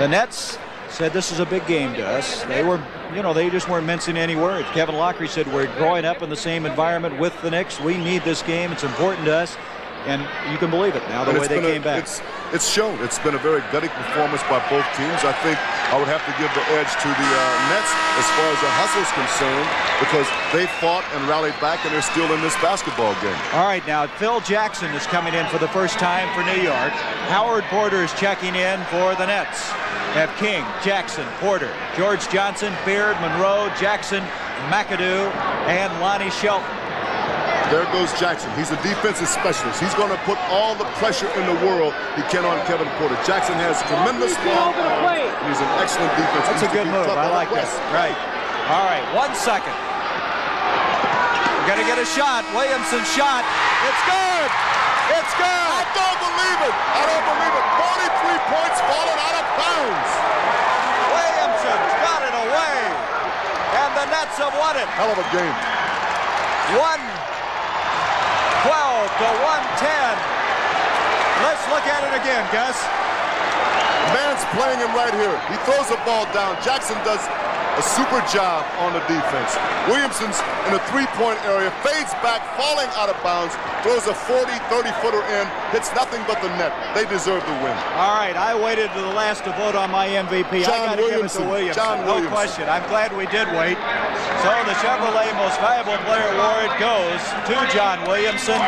The Nets said this is a big game to us. They were, you know, they just weren't mincing any words. Kevin Loughery said we're growing up in the same environment with the Knicks. We need this game. It's important to us. And you can believe it now, the way they came a, back. It's, it's shown. It's been a very gutty performance by both teams. I think I would have to give the edge to the uh, Nets as far as the hustle is concerned because they fought and rallied back and they're still in this basketball game. All right, now Phil Jackson is coming in for the first time for New York. Howard Porter is checking in for the Nets. Have King, Jackson, Porter, George Johnson, Beard, Monroe, Jackson, McAdoo, and Lonnie Shelton. There goes Jackson. He's a defensive specialist. He's going to put all the pressure in the world he can on Kevin Porter. Jackson has tremendous long arm. He's an excellent defense. That's a good move. I like that. Right. All right. One second. We're going to get a shot. Williamson shot. It's good. It's good. I don't believe it. I don't believe it. 43 points falling out of bounds. Williamson's got it away. And the Nets have won it. Hell of a game. One 12 to 110. Let's look at it again, Gus. Man's playing him right here. He throws the ball down. Jackson does a super job on the defense. Williamson's in the three-point area, fades back, falling out of bounds, throws a 40, 30-footer in, hits nothing but the net. They deserve the win. All right, I waited to the last to vote on my MVP. John I got to give it to Williamson. John no Williamson. question. I'm glad we did wait. So the Chevrolet Most Valuable Player Award goes to John Williamson.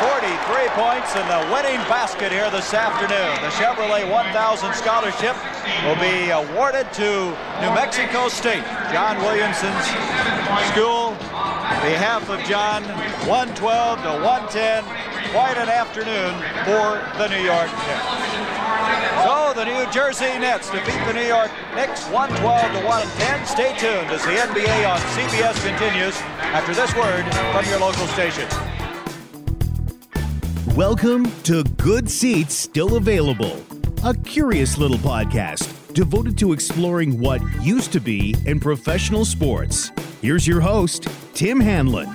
43 points in the winning basket here this afternoon. The Chevrolet 1000 scholarship will be awarded to New Mexico State. John Williamson's school, behalf of John, 112 to 110. Quite an afternoon for the New York Knicks. So the New Jersey Nets defeat the New York Knicks 112 to 110. Stay tuned as the NBA on CBS continues after this word from your local station. Welcome to Good Seats Still Available, a curious little podcast devoted to exploring what used to be in professional sports. Here's your host, Tim Hanlon.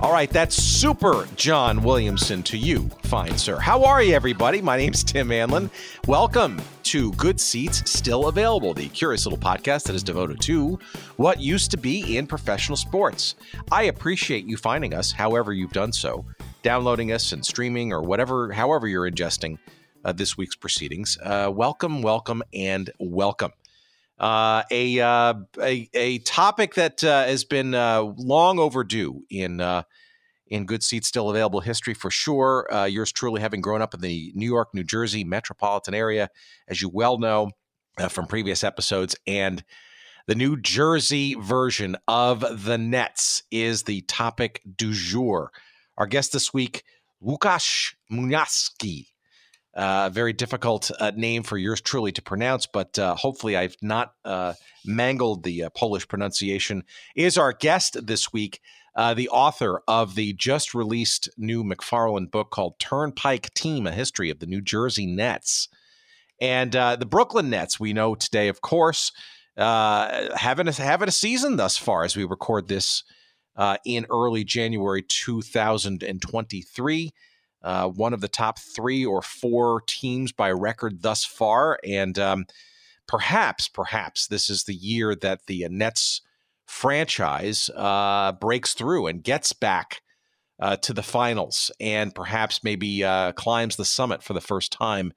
All right, that's Super John Williamson to you, fine sir. How are you, everybody? My name's Tim Hanlon. Welcome to Good Seats Still Available, the curious little podcast that is devoted to what used to be in professional sports. I appreciate you finding us, however you've done so, downloading us and streaming or whatever, however you're ingesting uh, this week's proceedings. Uh, welcome, welcome, and welcome. Uh, a, uh, a a topic that uh, has been uh, long overdue in uh, in good seats still available history for sure. Uh, yours truly, having grown up in the New York, New Jersey metropolitan area, as you well know from previous episodes, and the New Jersey version of the Nets is the topic du jour. Our guest this week, Łukasz Muniowski. Uh, a very difficult uh, name for yours truly to pronounce, but uh, hopefully I've not uh, mangled the uh, Polish pronunciation. Is our guest this week, uh, the author of the just released new McFarland book called Turnpike Team: A History of the New Jersey Nets, and the Brooklyn Nets. We know today, of course, having a, having a season thus far as we record this in early January 2023 uh, one of the top three or four teams by record thus far. And um, perhaps, perhaps this is the year that the Nets franchise uh, breaks through and gets back uh, to the finals and perhaps maybe uh, climbs the summit for the first time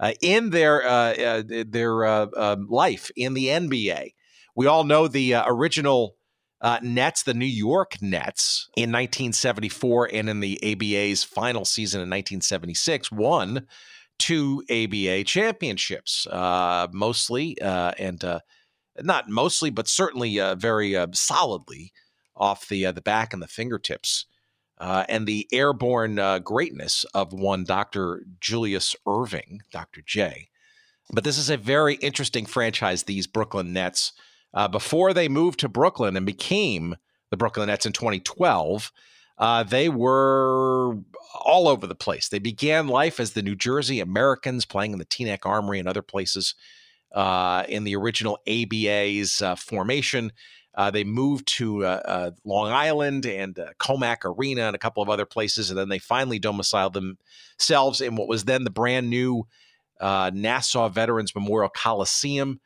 uh, in their uh, their um, life in the NBA. We all know the original uh, Nets, the New York Nets, in 1974 and in the ABA's final season in 1976, won two ABA championships, uh, mostly uh, and uh, not mostly, but certainly uh, very uh, solidly off the the back and the fingertips. and the airborne greatness of one Dr. Julius Erving, Dr. J. But this is a very interesting franchise, these Brooklyn Nets uh, before they moved to Brooklyn and became the Brooklyn Nets in 2012, uh, they were all over the place. They began life as the New Jersey Americans, playing in the Teaneck Armory and other places uh, in the original ABA's uh, formation. Uh, they moved to uh, Long Island and Commack Arena and a couple of other places, and then they finally domiciled themselves in what was then the brand new uh, Nassau Veterans Memorial Coliseum,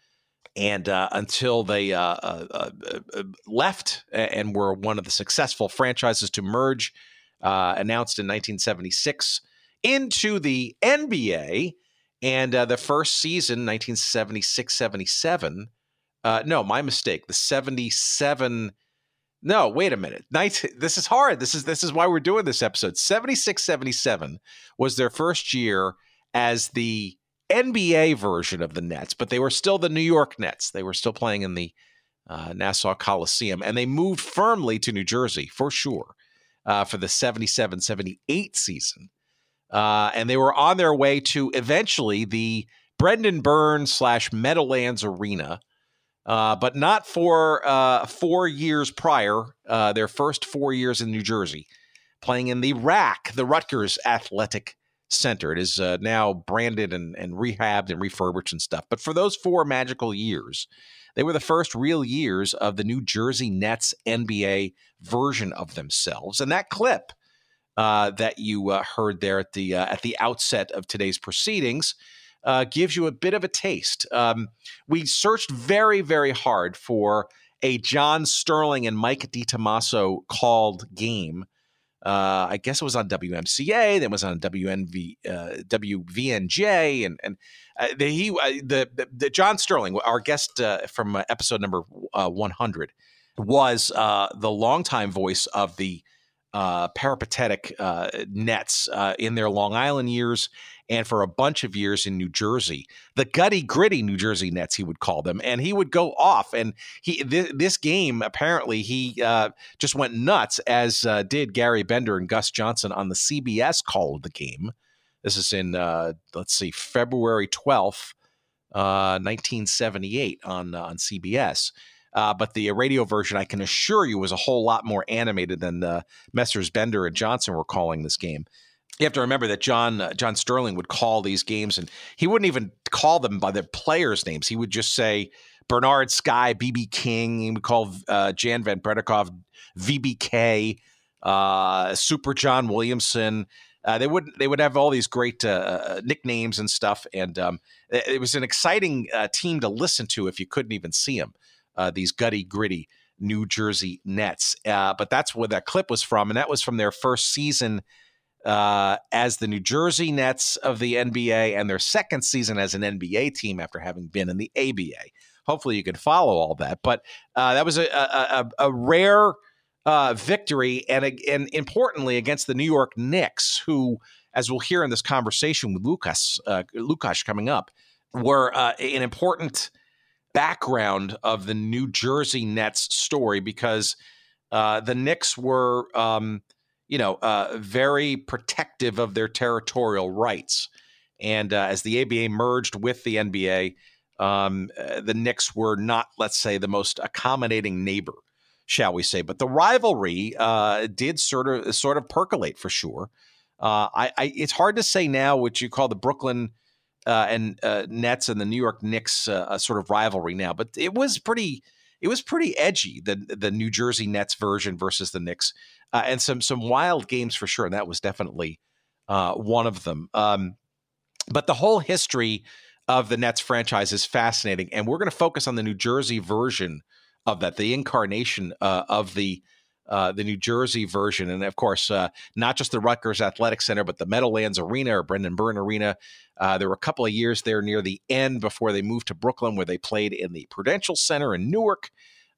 and uh, until they uh, uh, uh, left and were one of the successful franchises to merge, announced in 1976 into the NBA. And the first season, 1976 77, no, my mistake, the 77- no, wait a minute. Night, this is hard. This is this is why we're doing this episode. 76 77 was their first year as the NBA version of the Nets, but they were still the New York Nets. They were still playing in the uh, Nassau Coliseum, and they moved firmly to New Jersey for sure uh, for the 77 78 season. Uh, and they were on their way to eventually the Brendan Byrne slash Meadowlands Arena uh, but not for uh, four years prior, uh, their first four years in New Jersey, playing in the RAC, the Rutgers Athletic Center. It is uh, now branded and, and rehabbed and refurbished and stuff. But for those four magical years, they were the first real years of the New Jersey Nets NBA version of themselves. And that clip uh, that you uh, heard there at the at the outset of today's proceedings uh, gives you a bit of a taste. Um, we searched very, very hard for a John Sterling and Mike DiTomaso called game. Uh, I guess it was on WMCA, then it was on WNV, uh, WVNJ, and and uh, the, he uh, the, the, the John Sterling, our guest uh, from uh, episode number 100, was the longtime voice of the peripatetic Nets in their Long Island years and for a bunch of years in New Jersey. The gutty gritty New Jersey Nets, he would call them, and he would go off. And he th- this game apparently he uh, just went nuts, as uh, did Gary Bender and Gus Johnson on the CBS call of the game. This is in uh, let's see, February twelfth, uh, nineteen seventy eight on uh, on CBS. Uh, but the radio version, I can assure you, was a whole lot more animated than the Messrs. Bender and Johnson were calling this game you have to remember that John uh, John Sterling would call these games, and he wouldn't even call them by their players' names. He would just say Bernard Sky, BB King. He would call uh, Jan Van Breda Kolff VBK, uh, Super John Williamson. Uh, they would they would have all these great uh, nicknames and stuff, and um, it, it, was an exciting team to listen to if you couldn't even see them. These gutty gritty New Jersey Nets, but that's where that clip was from, and that was from their first season uh, as the New Jersey Nets of the NBA and their second season as an NBA team after having been in the ABA. Hopefully, you can follow all that. But uh, that was a, a, a rare uh, victory, and, and importantly, against the New York Knicks, who, as we'll hear in this conversation with Lucas, uh, coming up, were uh, an important background of the New Jersey Nets story because uh, the Knicks were. Um, you know, uh, very protective of their territorial rights. And uh, as the ABA merged with the NBA, um, uh, the Knicks were not, let's say, the most accommodating neighbor, shall we say. But the rivalry uh, did sort of sort of percolate for sure. Uh, I, I, it's hard to say now what you call the Brooklyn uh, and Nets and the New York Knicks sort of rivalry now, but it was pretty it was pretty edgy the the New Jersey Nets version versus the Knicks uh, and some some wild games for sure. And that was definitely uh, one of them. Um, but the whole history of the Nets franchise is fascinating, and we're going to focus on the New Jersey version of that, the incarnation uh, of the uh, the New Jersey version, and of course, uh, not just the Rutgers Athletic Center, but the Meadowlands Arena or Brendan Byrne Arena. Uh, there were a couple of years there near the end before they moved to Brooklyn, where they played in the Prudential Center in Newark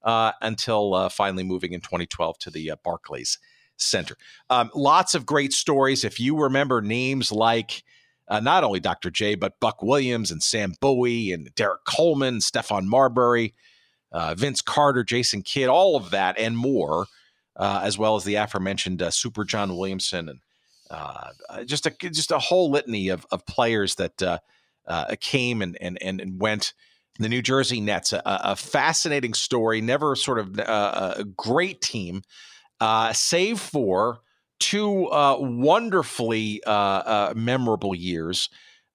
uh, until uh, finally moving in 2012 to the Barclays Center. Um, lots of great stories. If you remember names like not only Dr. J, but Buck Williams and Sam Bowie and Derrick Coleman, Stephon Marbury, Vince Carter, Jason Kidd, all of that and more, uh, as well as the aforementioned Super John Williamson and just a just a whole litany of, of players that came and, and and went the New Jersey Nets, a, a fascinating story, never sort of uh, a great team, uh, save for two uh, wonderfully uh, uh, memorable years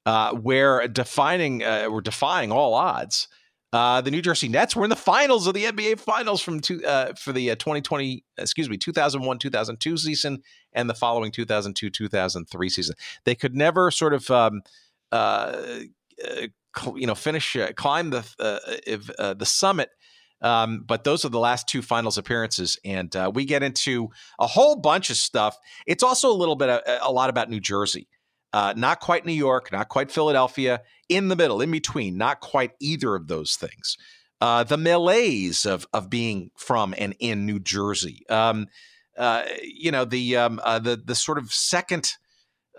uh, where defining we're defying all odds. The New Jersey Nets were in the finals of the NBA Finals from two, for the 2020, excuse me, 2001 2002 season and the following 2002 2003 season. They could never sort of um, uh, you know, finish, uh, climb the uh, if, uh, the summit. Um, but those are the last two finals appearances, and uh, we get into a whole bunch of stuff. It's also a little bit, a, a lot about New Jersey, uh, not quite New York, not quite Philadelphia, in the middle, in between, not quite either of those things. Uh, the malaise of of being from and in New Jersey. Um, you know, the um, the the sort of second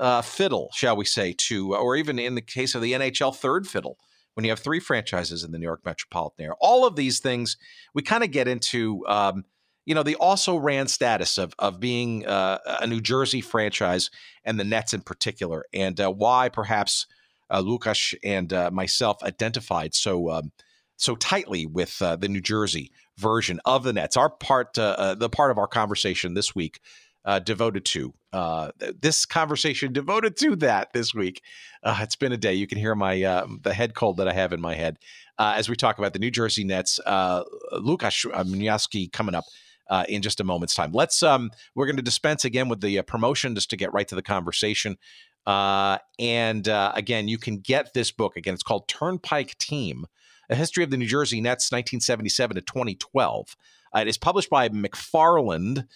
uh, fiddle, shall we say, to, or even in the case of the NHL, third fiddle when you have three franchises in the New York metropolitan area. All of these things we kind of get into. Um, you know, the also ran status of of being uh, a New Jersey franchise and the Nets in particular, and uh, why perhaps uh, Lukas and uh, myself identified so um, so tightly with uh, the New Jersey version of the Nets. Our part, uh, the part of our conversation this week devoted to this conversation devoted to that this week. It's been a day. You can hear my the head cold that I have in my head as we talk about the New Jersey Nets. Uh, Lukas Muniowski coming up. Uh, in just a moment's time, let's. Um, we're going to dispense again with the promotion just to get right to the conversation. and again, you can get this book again. It's called Turnpike Team: A History of the New Jersey Nets, 1977 to 2012. it is published by McFarland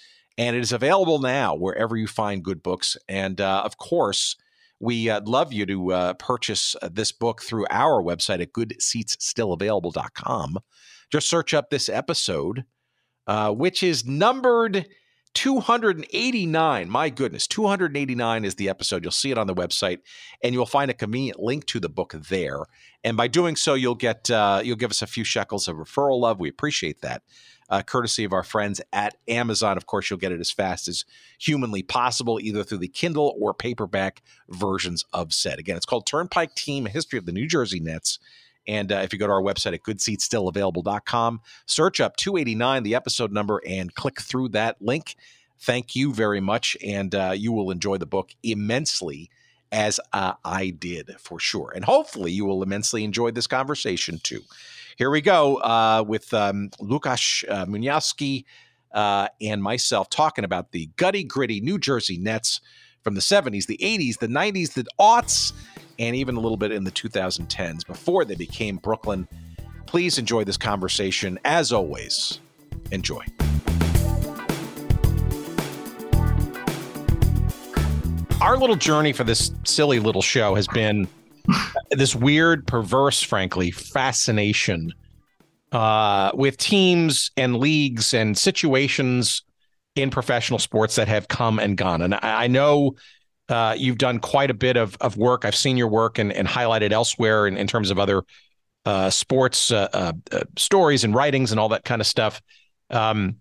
and it is available now wherever you find good books. And uh, of course, we uh, love you to uh, purchase uh, this book through our website at goodseatsstillavailable.com. Just search up this episode, uh, which is numbered 289. My goodness, 289 is the episode. You'll see it on the website, and you'll find a convenient link to the book there. And by doing so, you'll get uh, you'll give us a few shekels of referral love. We appreciate that uh, courtesy of our friends at Amazon. Of course, you'll get it as fast as humanly possible, either through the Kindle or paperback versions of said. Again, it's called Turnpike Team History of the New Jersey Nets. And uh, if you go to our website at goodseatsstillavailable.com, search up 289, the episode number, and click through that link. Thank you very much. And uh, you will enjoy the book immensely as uh, I did for sure. And hopefully, you will immensely enjoy this conversation too here we go uh, with um, Lukas uh, uh, and myself talking about the gutty, gritty New Jersey Nets from the 70s, the 80s, the 90s, the aughts, and even a little bit in the 2010s before they became Brooklyn. Please enjoy this conversation. As always, enjoy. Our little journey for this silly little show has been this weird, perverse, frankly, fascination uh, with teams and leagues and situations in professional sports that have come and gone. And I, I know uh, you've done quite a bit of, of work. I've seen your work and, and highlighted elsewhere in, in terms of other uh, sports uh, uh, uh, stories and writings and all that kind of stuff. Um,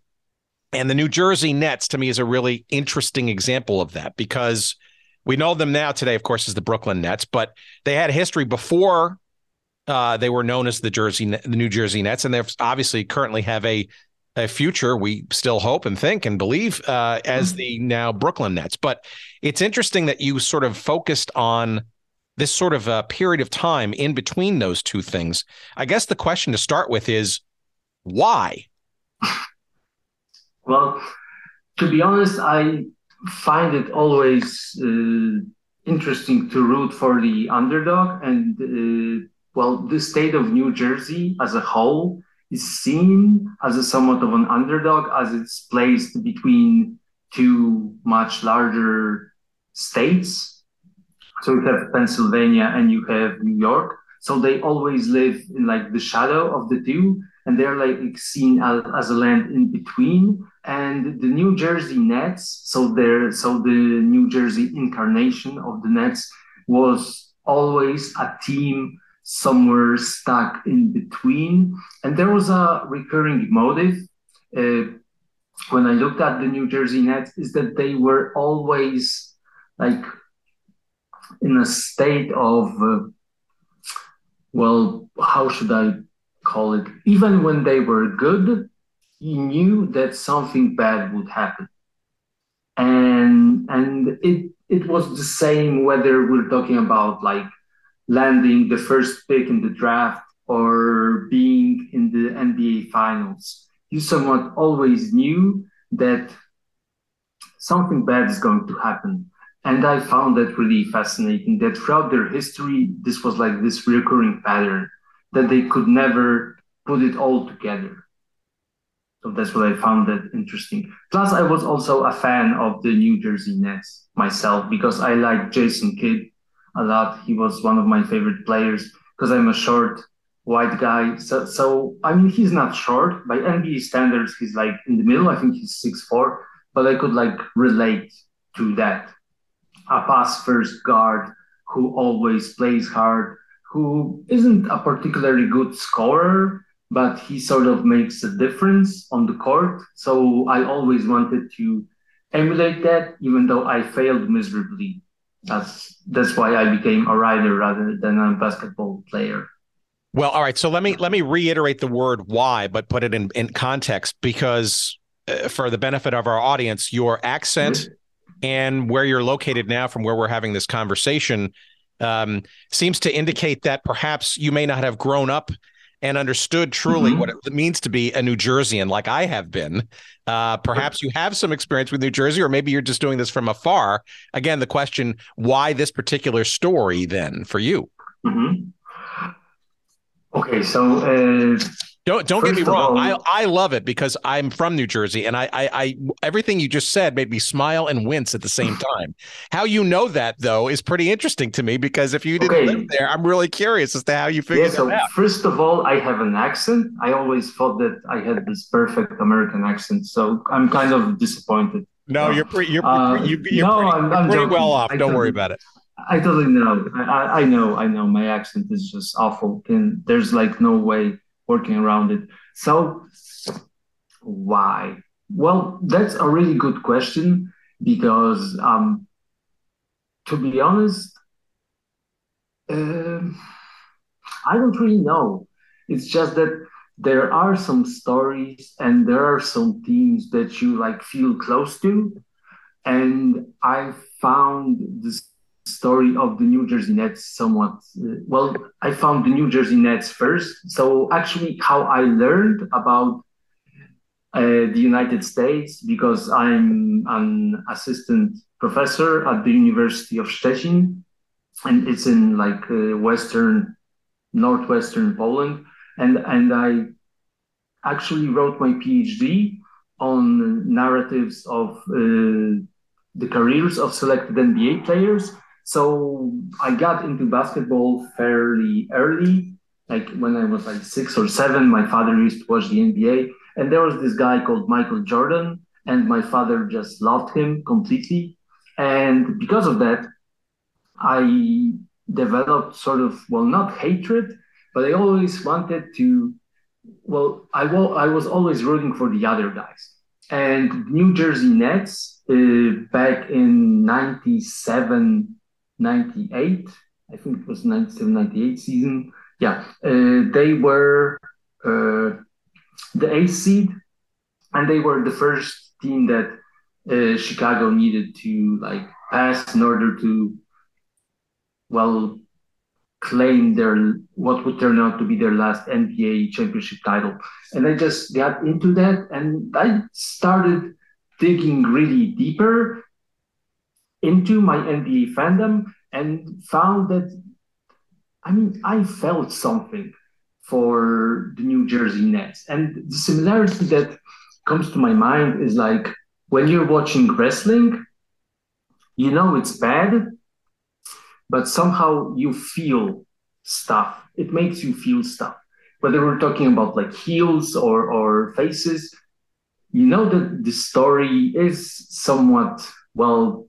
and the New Jersey Nets to me is a really interesting example of that because – we know them now today, of course, as the Brooklyn Nets, but they had history before uh, they were known as the Jersey, the New Jersey Nets, and they obviously currently have a a future. We still hope and think and believe uh, as the now Brooklyn Nets. But it's interesting that you sort of focused on this sort of a period of time in between those two things. I guess the question to start with is why. Well, to be honest, I find it always uh, interesting to root for the underdog. And uh, well, the state of New Jersey as a whole is seen as a somewhat of an underdog as it's placed between two much larger states. So you have Pennsylvania and you have New York. So they always live in like the shadow of the two, and they're like seen as, as a land in between and the New Jersey Nets, so there, so the New Jersey incarnation of the Nets was always a team somewhere stuck in between, and there was a recurring motive. Uh, when I looked at the New Jersey Nets, is that they were always like in a state of, uh, well, how should I call it? Even when they were good, he knew that something bad would happen. And and it it was the same whether we're talking about like landing the first pick in the draft or being in the NBA finals. You somewhat always knew that something bad is going to happen. And I found that really fascinating that throughout their history, this was like this recurring pattern that they could never put it all together. So that's what I found that interesting. Plus, I was also a fan of the New Jersey Nets myself because I like Jason Kidd a lot. He was one of my favorite players because I'm a short white guy. So, so I mean, he's not short by NBA standards. He's like in the middle. I think he's six four, but I could like relate to that. A pass first guard who always plays hard, who isn't a particularly good scorer, but he sort of makes a difference on the court. So I always wanted to emulate that, even though I failed miserably. That's that's why I became a writer rather than a basketball player. Well, all right. So let me let me reiterate the word why, but put it in in context because uh, for the benefit of our audience, your accent and where you're located now, from where we're having this conversation, um, seems to indicate that perhaps you may not have grown up and understood truly mm-hmm. what it means to be a New Jerseyan, like I have been. Uh, perhaps you have some experience with New Jersey, or maybe you're just doing this from afar. Again, the question: Why this particular story then for you? Mm-hmm. Okay, so uh, don't don't get me wrong. All, I I love it because I'm from New Jersey, and I, I, I everything you just said made me smile and wince at the same time. How you know that though is pretty interesting to me because if you didn't okay. live there, I'm really curious as to how you figured yeah, so out. First of all, I have an accent. I always thought that I had this perfect American accent, so I'm kind of disappointed. No, you're pretty. You're, uh, you're, you're no, pretty, I'm, I'm pretty well off. I Don't worry about it. I totally know. I, I know. I know. My accent is just awful, and there's like no way working around it. So, why? Well, that's a really good question because, um, to be honest, uh, I don't really know. It's just that there are some stories and there are some themes that you like feel close to, and I found this story of the New Jersey Nets somewhat. Uh, well, I found the New Jersey Nets first. So actually, how I learned about uh, the United States because I'm an assistant professor at the University of Szczecin, and it's in like uh, western, northwestern Poland, and and I actually wrote my PhD on narratives of uh, the careers of selected NBA players so I got into basketball fairly early. Like when I was like six or seven, my father used to watch the NBA, and there was this guy called Michael Jordan, and my father just loved him completely. And because of that, I developed sort of, well, not hatred, but I always wanted to, well, I, I was always rooting for the other guys. And New Jersey Nets uh, back in 97, 98, I think it was 97 98 season. Yeah, uh, they were uh, the eighth seed, and they were the first team that uh, Chicago needed to like pass in order to, well, claim their what would turn out to be their last NBA championship title. And I just got into that, and I started digging really deeper into my NBA fandom and found that, I mean, I felt something for the New Jersey Nets. And the similarity that comes to my mind is like when you're watching wrestling, you know it's bad, but somehow you feel stuff. It makes you feel stuff. Whether we're talking about like heels or, or faces, you know that the story is somewhat, well,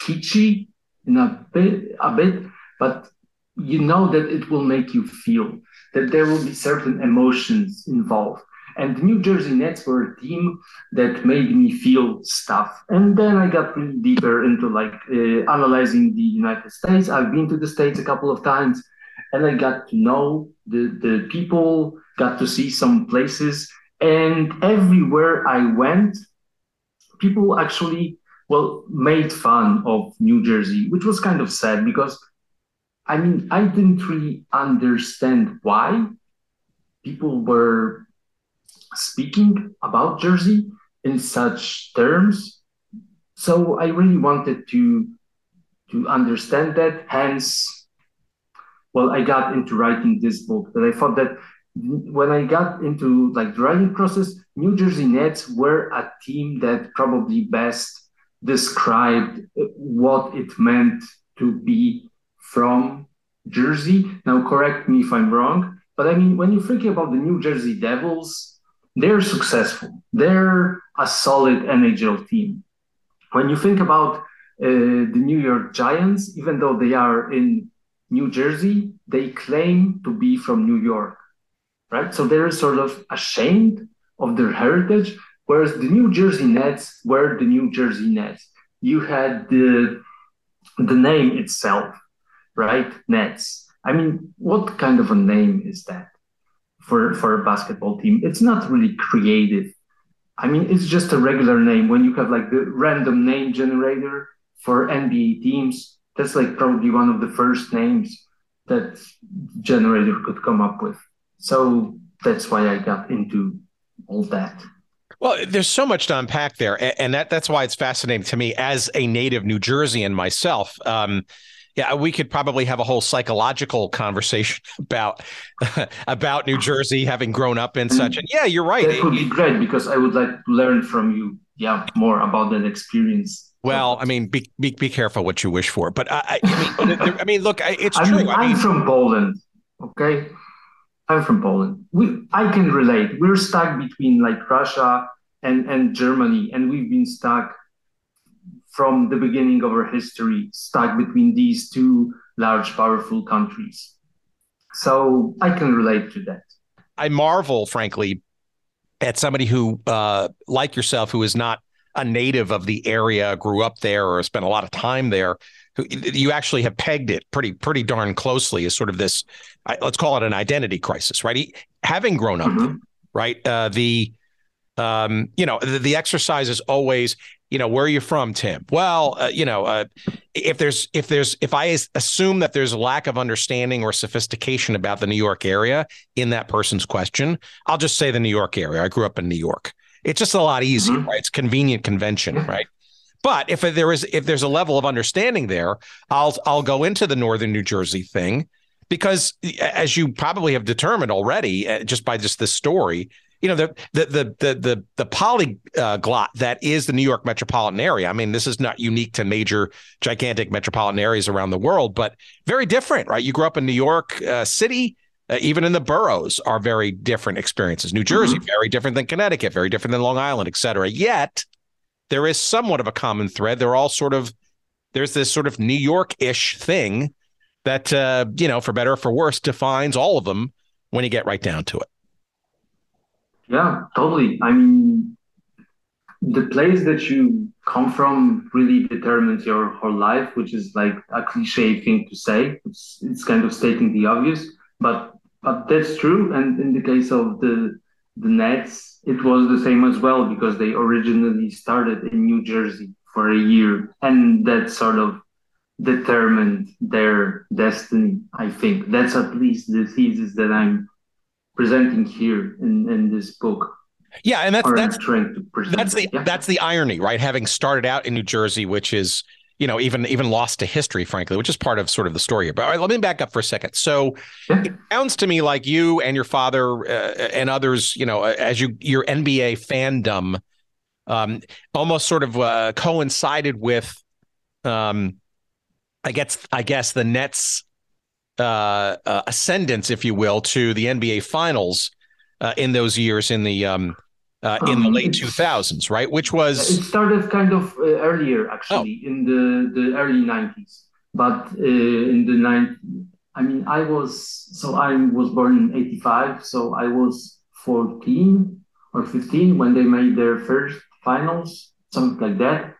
kitschy in a bit, a bit, but you know that it will make you feel that there will be certain emotions involved. And the New Jersey Nets were a team that made me feel stuff. And then I got really deeper into like uh, analyzing the United States. I've been to the States a couple of times and I got to know the, the people, got to see some places. And everywhere I went, people actually well, made fun of New Jersey, which was kind of sad because, I mean, I didn't really understand why people were speaking about Jersey in such terms. so I really wanted to to understand that. Hence, well, I got into writing this book. That I thought that when I got into like the writing process, New Jersey Nets were a team that probably best described what it meant to be from Jersey. Now, correct me if I'm wrong, but I mean, when you're thinking about the New Jersey Devils, they're successful. They're a solid NHL team. When you think about uh, the New York Giants, even though they are in New Jersey, they claim to be from New York, right? So they're sort of ashamed of their heritage, whereas the New Jersey Nets were the New Jersey Nets. You had the the name itself, right? Nets. I mean, what kind of a name is that for for a basketball team? It's not really creative. I mean, it's just a regular name. When you have like the random name generator for NBA teams, that's like probably one of the first names that generator could come up with. So that's why I got into all that. Well, there's so much to unpack there, and that that's why it's fascinating to me as a native New Jerseyan myself. Um, yeah, we could probably have a whole psychological conversation about about New Jersey, having grown up in such. And yeah, you're right. That would be great because I would like to learn from you. Yeah, more about that experience. Well, I mean, be be, be careful what you wish for. But I, I mean, I mean, look, it's I true. Mean, I am from Poland. Okay, I'm from Poland. We, I can relate. We're stuck between like Russia and and Germany, and we've been stuck from the beginning of our history, stuck between these two large, powerful countries. So I can relate to that. I marvel, frankly, at somebody who, uh, like yourself, who is not a native of the area, grew up there, or spent a lot of time there. Who, you actually have pegged it pretty, pretty darn closely as sort of this. Let's call it an identity crisis, right? Having grown up, mm-hmm. right? Uh, the um, you know, the, the, exercise is always, you know, where are you from, Tim? Well, uh, you know, uh, if there's if there's if I assume that there's a lack of understanding or sophistication about the New York area in that person's question, I'll just say the New York area. I grew up in New York. It's just a lot easier, mm-hmm. right? It's convenient convention, right? But if there is if there's a level of understanding there, I'll I'll go into the northern New Jersey thing because as you probably have determined already uh, just by just this story, you know the the the the the, the polyglot that is the New York metropolitan area. I mean, this is not unique to major gigantic metropolitan areas around the world, but very different, right? You grew up in New York uh, City. Uh, even in the boroughs are very different experiences. New Jersey, mm-hmm. very different than Connecticut, very different than Long Island, et cetera. Yet there is somewhat of a common thread. They're all sort of there's this sort of New York-ish thing that uh, you know, for better or for worse, defines all of them when you get right down to it. Yeah, totally. I mean, the place that you come from really determines your whole life, which is like a cliche thing to say. It's, it's kind of stating the obvious, but but that's true. And in the case of the the Nets, it was the same as well because they originally started in New Jersey for a year, and that sort of determined their destiny. I think that's at least the thesis that I'm presenting here in, in this book. Yeah, and that's that's to present. That's the yeah. that's the irony, right? Having started out in New Jersey, which is you know even even lost to history, frankly, which is part of sort of the story here. But all right, let me back up for a second. So it sounds to me like you and your father uh, and others, you know, as you your NBA fandom, um, almost sort of uh, coincided with, um, I guess I guess the Nets uh, uh, ascendance, if you will, to the NBA Finals uh, in those years in the um, uh, in um, the late two thousands, right? Which was it started kind of uh, earlier, actually, oh. in the the early nineties. But uh, in the nine, I mean, I was so I was born in eighty five, so I was fourteen or fifteen when they made their first finals, something like that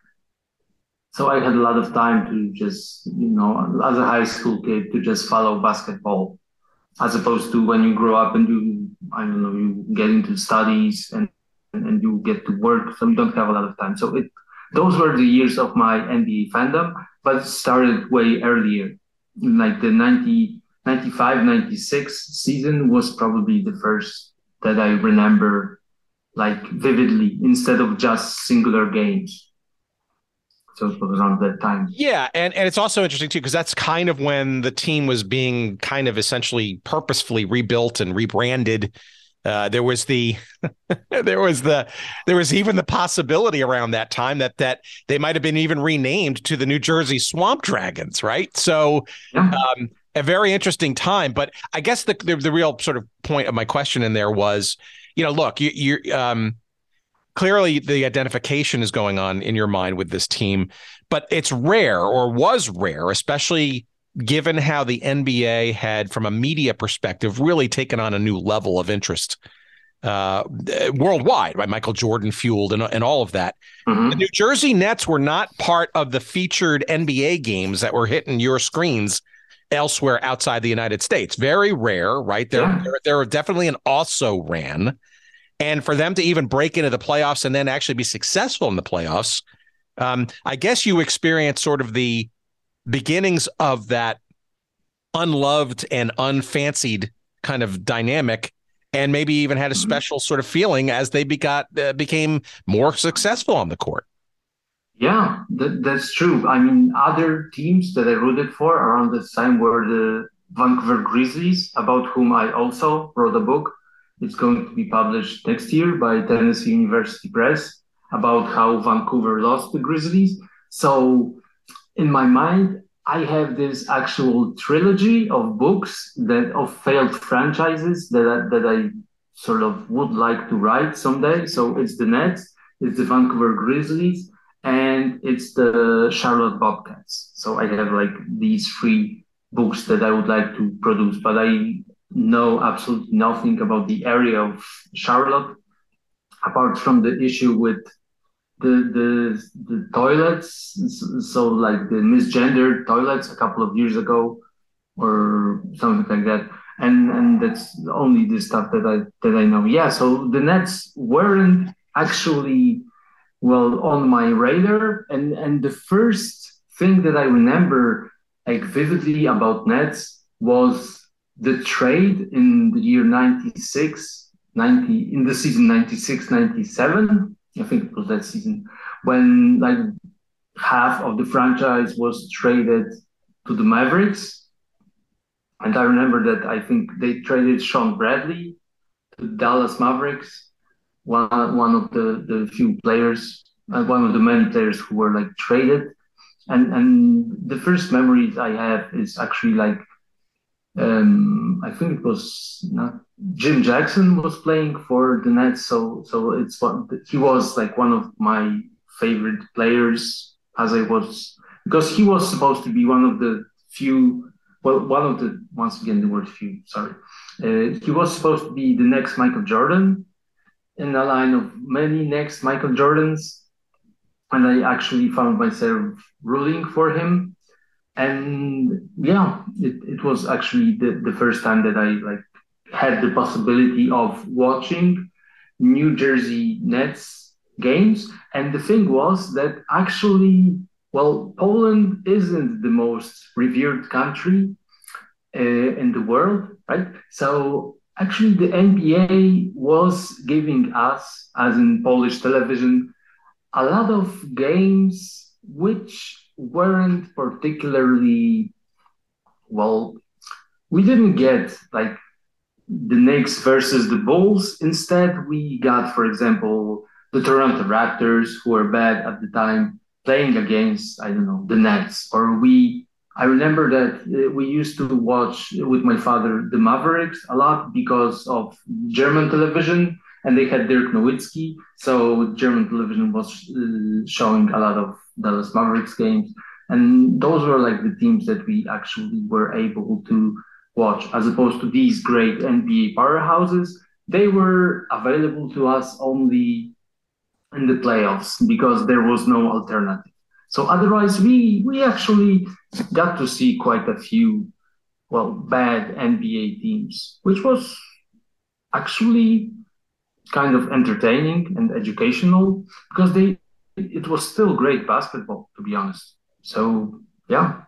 so I had a lot of time to just, you know, as a high school kid, to just follow basketball, as opposed to when you grow up and you, I don't know, you get into studies and and you get to work, so you don't have a lot of time. So it, those were the years of my NBA fandom, but started way earlier. Like the 90, 95, 96 season was probably the first that I remember like vividly instead of just singular games. So it was around that time. Yeah, and and it's also interesting too because that's kind of when the team was being kind of essentially purposefully rebuilt and rebranded. Uh, there was the there was the there was even the possibility around that time that that they might have been even renamed to the New Jersey Swamp Dragons, right? So um, a very interesting time. But I guess the, the, the real sort of point of my question in there was, you know, look, you you um clearly the identification is going on in your mind with this team, but it's rare or was rare, especially given how the NBA had, from a media perspective, really taken on a new level of interest uh, worldwide by Michael Jordan fueled and, and all of that. Mm-hmm. The New Jersey Nets were not part of the featured NBA games that were hitting your screens elsewhere outside the United States. Very rare, right? They're, yeah. they're, they're definitely an also ran. And for them to even break into the playoffs and then actually be successful in the playoffs, um, I guess you experience sort of the beginnings of that unloved and unfancied kind of dynamic and maybe even had a mm-hmm. special sort of feeling as they begot uh, became more successful on the court. Yeah, that, that's true. I mean, other teams that I rooted for around this time were the Vancouver Grizzlies, about whom I also wrote a book. It's going to be published next year by Tennessee University Press about how Vancouver lost the Grizzlies. So, in my mind, I have this actual trilogy of books that of failed franchises that I, that I sort of would like to write someday. So it's the Nets, it's the Vancouver Grizzlies, and it's the Charlotte Bobcats. So I have like these three books that I would like to produce, but I know absolutely nothing about the area of Charlotte, apart from the issue with the the the toilets. So like the misgendered toilets a couple of years ago, or something like that. And and that's only the stuff that I that I know. Yeah. So the Nets weren't actually well on my radar, and and the first thing that I remember like vividly about Nets was the trade in the year 96, 90, in the season 96, 97, I think it was that season, when like half of the franchise was traded to the Mavericks. And I remember that I think they traded Shawn Bradley to Dallas Mavericks, one, one of the, the few players, uh, one of the many players who were like traded. And, and the first memories I have is actually like um, I think it was not Jim Jackson was playing for the Nets, so so it's what he was like one of my favorite players as I was because he was supposed to be one of the few well one of the once again the word few sorry. Uh, he was supposed to be the next Michael Jordan in a line of many next Michael Jordans and I actually found myself rooting for him and yeah, it, it was actually the, the first time that I like had the possibility of watching New Jersey Nets games. And the thing was that actually, well, Poland isn't the most revered country uh, in the world, right? So actually, the NBA was giving us, as in Polish television, a lot of games which weren't particularly well. We didn't get like the Knicks versus the Bulls. Instead, we got, for example, the Toronto Raptors, who were bad at the time, playing against I don't know the Nets. Or we, I remember that uh, we used to watch with my father the Mavericks a lot because of German television, and they had Dirk Nowitzki, so German television was uh, showing a lot of Dallas Mavericks games. And those were like the teams that we actually were able to watch, as opposed to these great NBA powerhouses. They were available to us only in the playoffs because there was no alternative. So otherwise, we we actually got to see quite a few, well, bad NBA teams, which was actually kind of entertaining and educational because they it was still great basketball, to be honest. So yeah,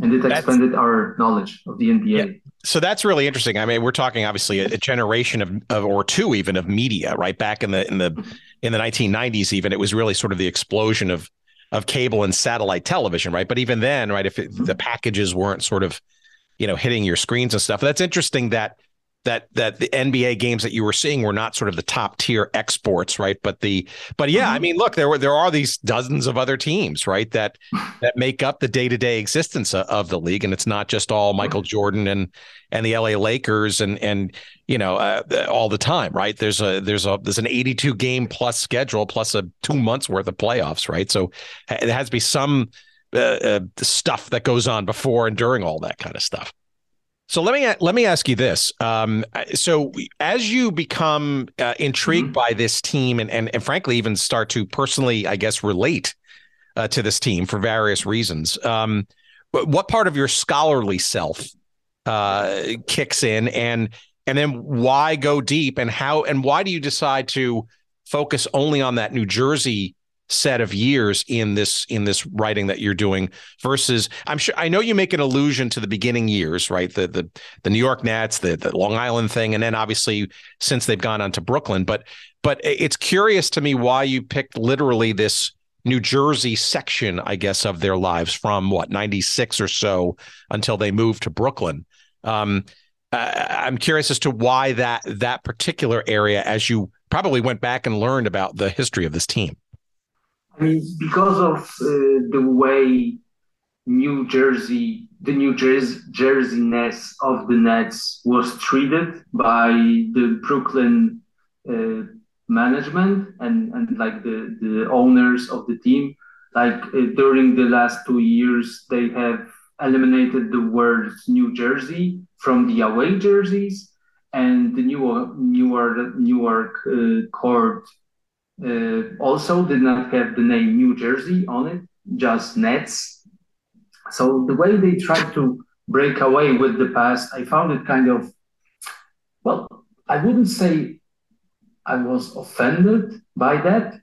and it expanded that's, our knowledge of the NBA. Yeah. So that's really interesting. I mean, we're talking obviously a, a generation of, of, or two even of media, right? Back in the in the mm-hmm. in the 1990s, even it was really sort of the explosion of of cable and satellite television, right? But even then, right, if it, mm-hmm. the packages weren't sort of, you know, hitting your screens and stuff, that's interesting that that that the NBA games that you were seeing were not sort of the top tier exports, right? But the but yeah, I mm-hmm. mean, look, there were there are these dozens of other teams, right? That that make up the day to day existence of the league, and it's not just all Michael Jordan and and the LA Lakers and and you know uh, all the time, right? There's a there's a there's an 82 game plus schedule plus a two months worth of playoffs, right? So it has to be some uh, uh, stuff that goes on before and during all that kind of stuff. So let me let me ask you this. Um, so as you become uh, intrigued mm-hmm. by this team and, and and frankly even start to personally, I guess, relate uh, to this team for various reasons, um, what part of your scholarly self uh, kicks in, and and then why go deep, and how and why do you decide to focus only on that New Jersey set of years in this in this writing that you're doing versus I'm sure I know you make an allusion to the beginning years, right? The the the New York Nets, the the Long Island thing, and then obviously since they've gone on to Brooklyn. But but it's curious to me why you picked literally this New Jersey section, I guess, of their lives from what 96 or so until they moved to Brooklyn. Um, I'm curious as to why that that particular area, as you probably went back and learned about the history of this team. I mean, because of uh, the way New Jersey, the New Jersey Jerseyness of the Nets was treated by the Brooklyn uh, management and, and like the, the owners of the team. Like uh, during the last two years, they have eliminated the word New Jersey from the away jerseys, and the New Newark Newark uh, court uh, also did not have the name New Jersey on it, just Nets. So the way they tried to break away with the past, I found it kind of, well, I wouldn't say I was offended by that,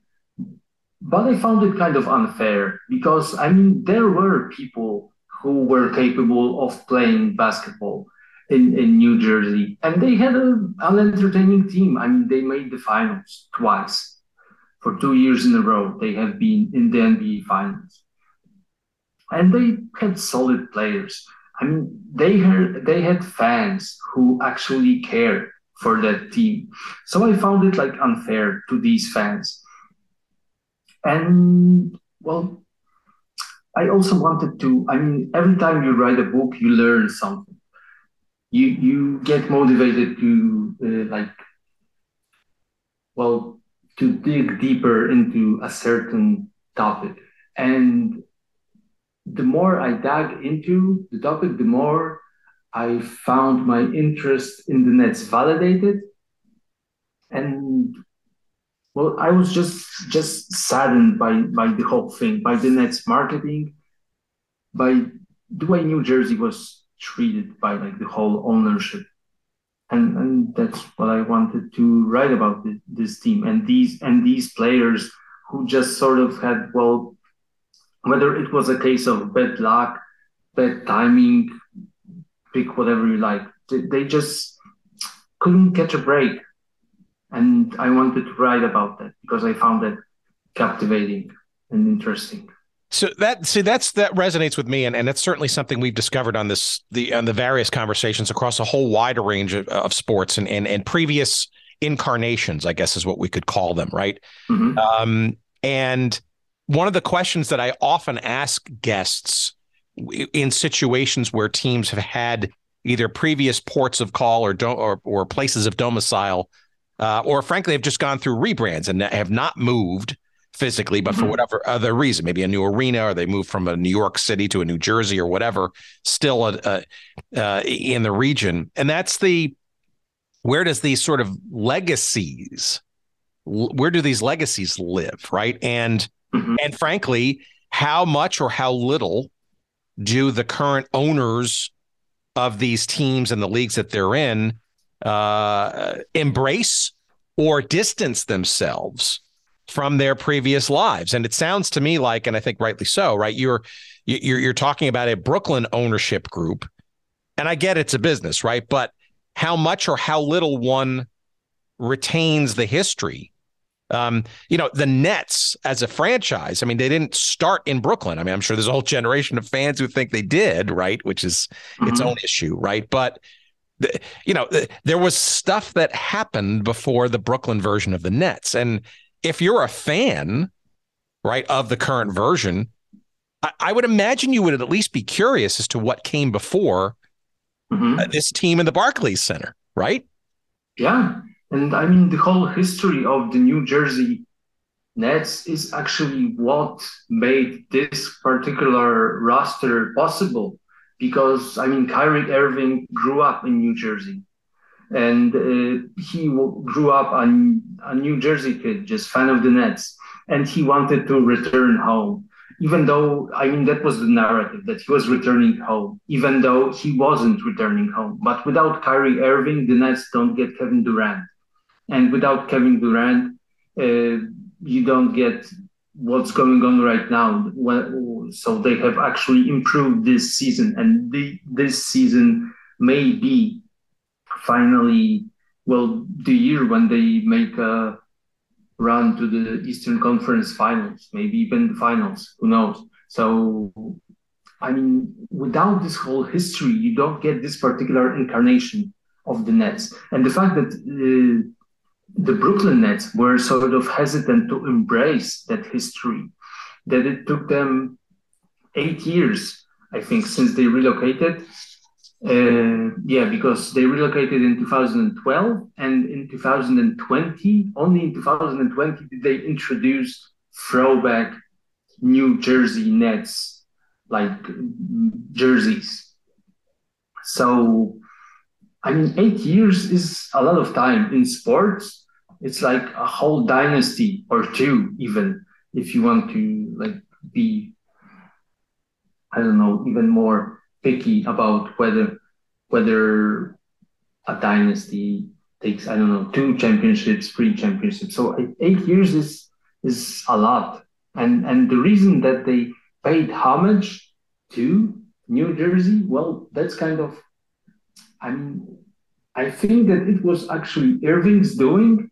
but I found it kind of unfair because, I mean, there were people who were capable of playing basketball in, in New Jersey, and they had a, an entertaining team. I mean, they made the finals twice for two years in a row, they have been in the NBA Finals, and they had solid players. I mean, they had they had fans who actually cared for that team. So I found it like unfair to these fans. And well, I also wanted to. I mean, every time you write a book, you learn something. You you get motivated to uh, like well to dig deeper into a certain topic. And the more I dug into the topic, the more I found my interest in the nets validated. And well, I was just just saddened by by the whole thing, by the Nets marketing, by the way New Jersey was treated by like the whole ownership and and that's what I wanted to write about this, this team and these and these players who just sort of had well, whether it was a case of bad luck, bad timing, pick whatever you like, they, just couldn't catch a break, and I wanted to write about that because I found that captivating and interesting. So that see that's that resonates with me, and and it's certainly something we've discovered on this the on the various conversations across a whole wider range of, of sports and, and and previous incarnations, I guess is what we could call them, right? Mm-hmm. Um, and one of the questions that I often ask guests in situations where teams have had either previous ports of call or do, or, or places of domicile, uh, or frankly have just gone through rebrands and have not moved physically, but for mm-hmm. whatever other reason, maybe a new arena or they move from a New York City to a New Jersey or whatever, still a, a, uh, in the region. And that's the where does these sort of legacies, where do these legacies live, right? And mm-hmm. and frankly, how much or how little do the current owners of these teams and the leagues that they're in uh, embrace or distance themselves from their previous lives. And it sounds to me like, and I think rightly so, right? You're you're you're talking about a Brooklyn ownership group, and I get it's a business, right? But how much or how little one retains the history Um, you know, the Nets as a franchise, I mean, they didn't start in Brooklyn. I mean, I'm sure there's a whole generation of fans who think they did, right? Which is mm-hmm. its own issue, right? But the, you know, the, there was stuff that happened before the Brooklyn version of the Nets. And if you're a fan, right, of the current version, I, I would imagine you would at least be curious as to what came before mm-hmm. uh, this team in the Barclays Center, right? Yeah. And I mean, the whole history of the New Jersey Nets is actually what made this particular roster possible. Because, I mean, Kyrie Irving grew up in New Jersey and uh, he grew up a, a New Jersey kid, just fan of the Nets, and he wanted to return home even though I mean that was the narrative that he was returning home, even though he wasn't returning home. But without Kyrie Irving, the Nets don't get Kevin Durant, and without Kevin Durant, uh, you don't get what's going on right now. So they have actually improved this season, and the, this season may be finally well the year when they make a run to the Eastern Conference Finals, maybe even the finals. Who knows? So, I mean, without this whole history, you don't get this particular incarnation of the Nets, and the fact that. Uh, the Brooklyn Nets were sort of hesitant to embrace that history, that it took them eight years, I think, since they relocated uh, yeah, because they relocated in 2012 and in 2020, only in 2020 did they introduce throwback New Jersey Nets like jerseys. So, I mean, eight years is a lot of time in sports. It's like a whole dynasty or two, even if you want to like be, I don't know, even more picky about whether whether a dynasty takes I don't know two championships, three championships. So eight years is is a lot, and and the reason that they paid homage to New Jersey, well, that's kind of I mean I think that it was actually Irving's doing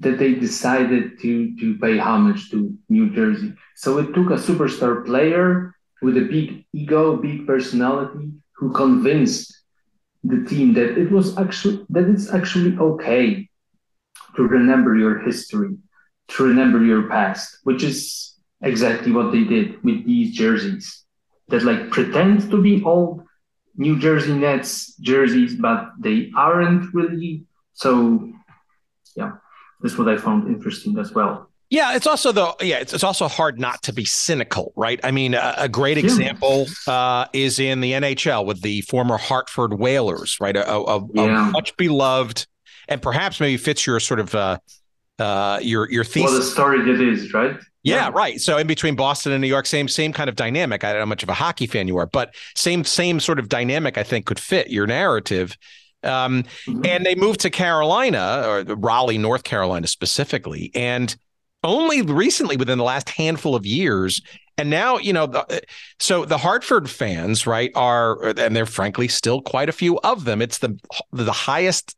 that they decided to to pay homage to New Jersey. So it took a superstar player with a big ego, big personality, who convinced the team that it was actually that it's actually okay to remember your history, to remember your past, which is exactly what they did with these jerseys that like pretend to be old New Jersey Nets jerseys, but they aren't really. So, yeah, that's what I found interesting as well. Yeah, it's also the yeah, it's, it's also hard not to be cynical, right? I mean, a, a great example uh, is in the NHL with the former Hartford Whalers, right? A, a, yeah. a much beloved, and perhaps maybe fits your sort of uh, uh, your your thesis. Well, the story that is right. Yeah, yeah, right. So in between Boston and New York, same same kind of dynamic. I don't know how much of a hockey fan you are, but same same sort of dynamic. I think could fit your narrative. Um, mm-hmm. And they moved to Carolina or Raleigh, North Carolina specifically, and only recently within the last handful of years and now you know the, so the hartford fans right are and they're frankly still quite a few of them it's the the highest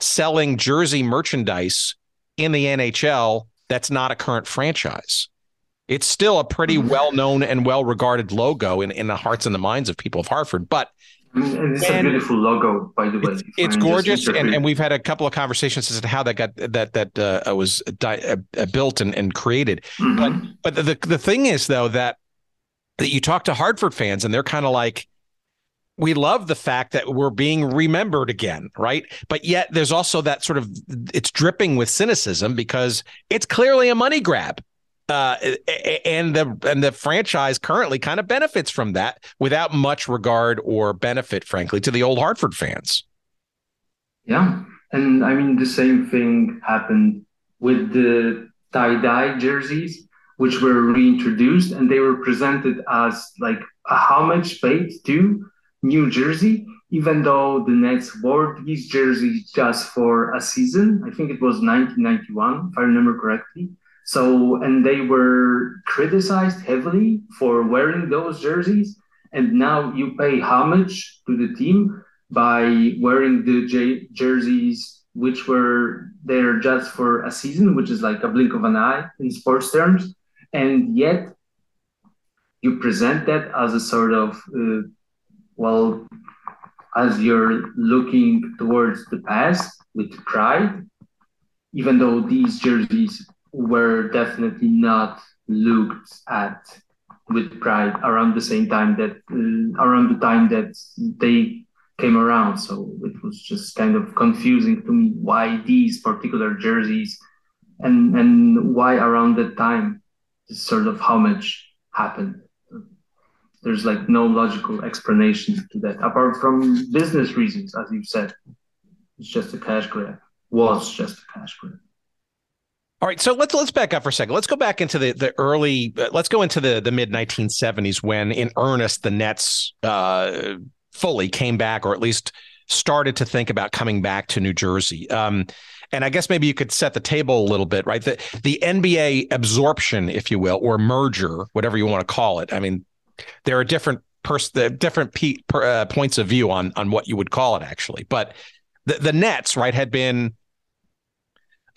selling jersey merchandise in the nhl that's not a current franchise it's still a pretty mm-hmm. well known and well regarded logo in, in the hearts and the minds of people of hartford but and it's and a beautiful logo, by the way. It's, it's gorgeous, and, and we've had a couple of conversations as to how that got that that uh, was di- uh, built and, and created. Mm-hmm. But but the the thing is though that that you talk to Hartford fans and they're kind of like, we love the fact that we're being remembered again, right? But yet there's also that sort of it's dripping with cynicism because it's clearly a money grab. Uh, and the and the franchise currently kind of benefits from that without much regard or benefit, frankly, to the old Hartford fans. Yeah, and I mean the same thing happened with the tie dye jerseys, which were reintroduced, and they were presented as like a homage paid to New Jersey, even though the Nets wore these jerseys just for a season. I think it was 1991, if I remember correctly. So, and they were criticized heavily for wearing those jerseys. And now you pay homage to the team by wearing the j- jerseys which were there just for a season, which is like a blink of an eye in sports terms, and yet you present that as a sort of uh, well, as you're looking towards the past with pride, even though these jerseys were definitely not looked at with pride around the same time that uh, around the time that they came around. So it was just kind of confusing to me why these particular jerseys and and why around that time sort of how much happened. There's like no logical explanation to that apart from business reasons, as you said. It's just a cash grab. Was just a cash grab. All right, so let's let's back up for a second. Let's go back into the the early. Uh, let's go into the the mid 1970s when, in earnest, the Nets uh, fully came back, or at least started to think about coming back to New Jersey. Um, and I guess maybe you could set the table a little bit, right? The the NBA absorption, if you will, or merger, whatever you want to call it. I mean, there are different pers- different pe- per, uh, points of view on on what you would call it, actually. But the the Nets, right, had been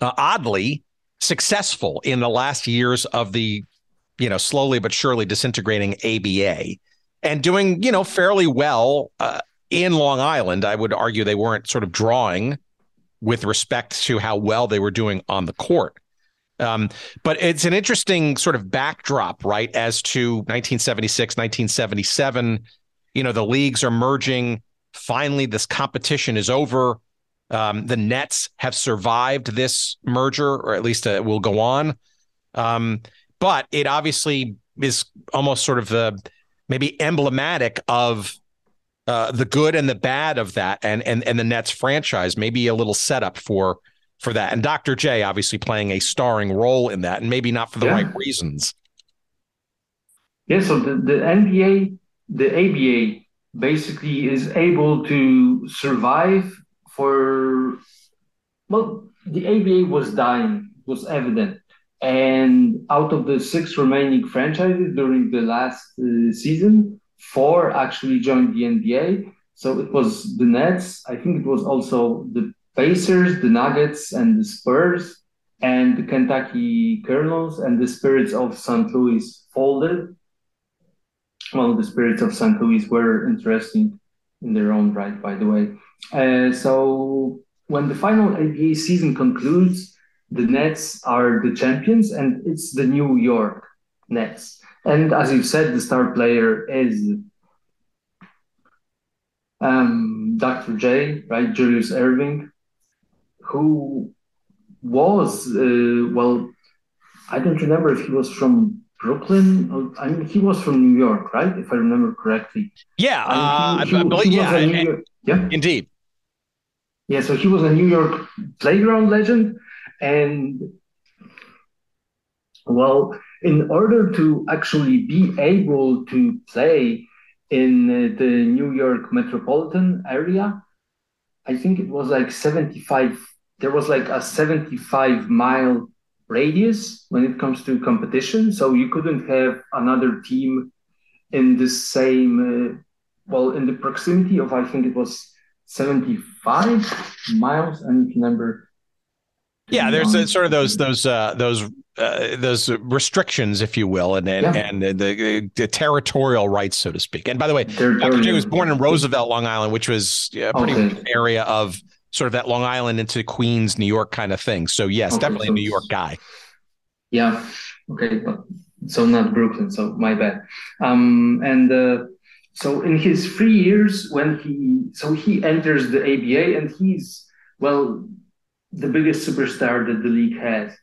uh, oddly successful in the last years of the, you know, slowly but surely disintegrating ABA and doing, you know, fairly well uh, in Long Island. I would argue they weren't sort of drawing with respect to how well they were doing on the court. Um, but it's an interesting sort of backdrop, right? As to 1976, 1977, you know, the leagues are merging. Finally, this competition is over. Um, the Nets have survived this merger, or at least uh, will go on. Um, but it obviously is almost sort of the maybe emblematic of uh, the good and the bad of that, and and and the Nets franchise. Maybe a little setup for for that, and Dr. J obviously playing a starring role in that, and maybe not for the yeah. right reasons. Yeah. So the, the NBA, the ABA, basically is able to survive for well, the ABA was dying, was evident. And out of the six remaining franchises during the last uh, season, four actually joined the NBA. So it was the Nets. I think it was also the Pacers, the Nuggets, and the Spurs, and the Kentucky Colonels and the Spirits of St. Louis folded. Well, the Spirits of St. Louis were interesting in their own right, by the way. Uh, so when the final ABA season concludes, the Nets are the champions, and it's the New York Nets. And as you said, the star player is um, Dr. J, right, Julius Erving, who was uh, well, I don't remember if he was from Brooklyn. I mean, he was from New York, right? If I remember correctly. Yeah, uh, he, he, I believe. Yeah, yeah, indeed. Yeah, so he was a New York playground legend. And well, in order to actually be able to play in uh, the New York metropolitan area, I think it was like 75, there was like a 75 mile radius when it comes to competition. So you couldn't have another team in the same, uh, well, in the proximity of, I think it was 75 miles and number yeah there's a, sort of those those uh, those uh, those restrictions, if you will, and and, yeah. and the, the, territorial rights, so to speak. And by the way, Dr. J was born in Roosevelt, Long Island, which was a pretty okay. area of sort of that Long Island into Queens, New York kind of thing. So yes, okay, definitely so a New York guy. Yeah. Okay. So not Brooklyn. So my bad. Um, and uh, so in his three years when he so he enters the ABA and he's well the biggest superstar that the league has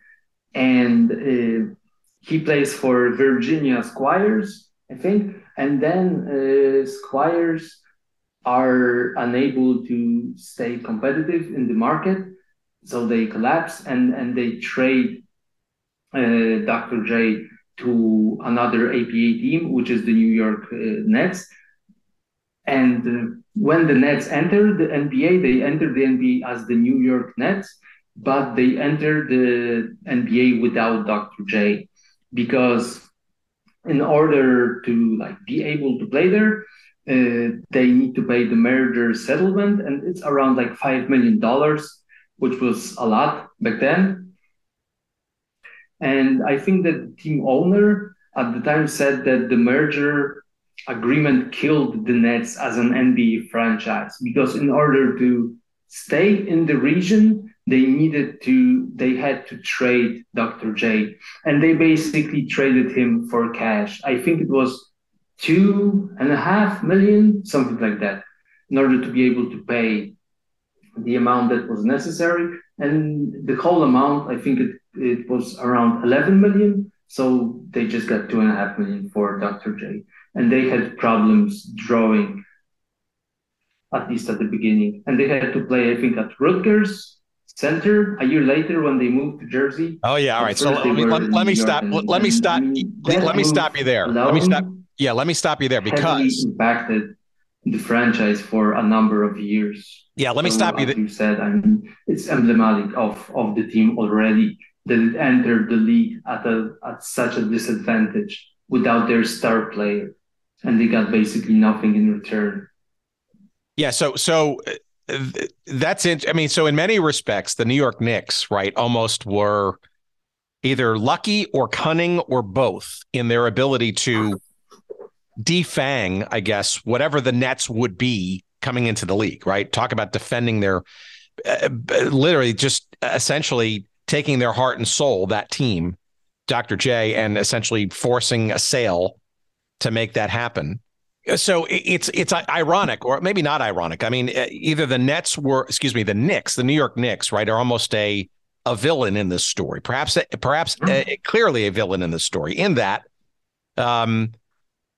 and uh, he plays for Virginia Squires I think and then uh, Squires are unable to stay competitive in the market so they collapse and and they trade uh, Dr. J to another ABA team, which is the New York uh, Nets. And uh, when the Nets entered the NBA, they entered the NBA as the New York Nets, but they entered the NBA without Dr. J because in order to like be able to play there, uh, they need to pay the merger settlement, and it's around like five million dollars, which was a lot back then. And I think that the team owner at the time said that the merger agreement killed the Nets as an NBA franchise because in order to stay in the region, they needed to, they had to trade Dr. J. And they basically traded him for cash. I think it was two and a half million, something like that, in order to be able to pay the amount that was necessary. And the whole amount, I think it, it was around 11 million. So they just got two and a half million for Dr. J. And they had problems drawing, at least at the beginning. And they had to play, I think, at Rutgers Center a year later when they moved to Jersey. Oh yeah, all right. So let me, let, let me stop. Let, let me stop. Let me stop you there. Let me stop. Yeah, let me stop you there because impacted the franchise for a number of years. Yeah, let me so, stop you. You said, I mean, it's emblematic of of the team already that it entered the league at a at such a disadvantage without their star player, and they got basically nothing in return. Yeah, so so uh, that's it. I mean, so in many respects, the New York Knicks, right, almost were either lucky or cunning or both in their ability to defang, I guess, whatever the Nets would be coming into the league, right? Talk about defending their uh, literally just essentially taking their heart and soul, that team, Dr. J, and essentially forcing a sale to make that happen. So it's it's ironic, or maybe not ironic. I mean, uh, either the Nets were, excuse me, the Knicks, the New York Knicks, right, are almost a a villain in this story. Perhaps perhaps uh, clearly a villain in this story. In that, um,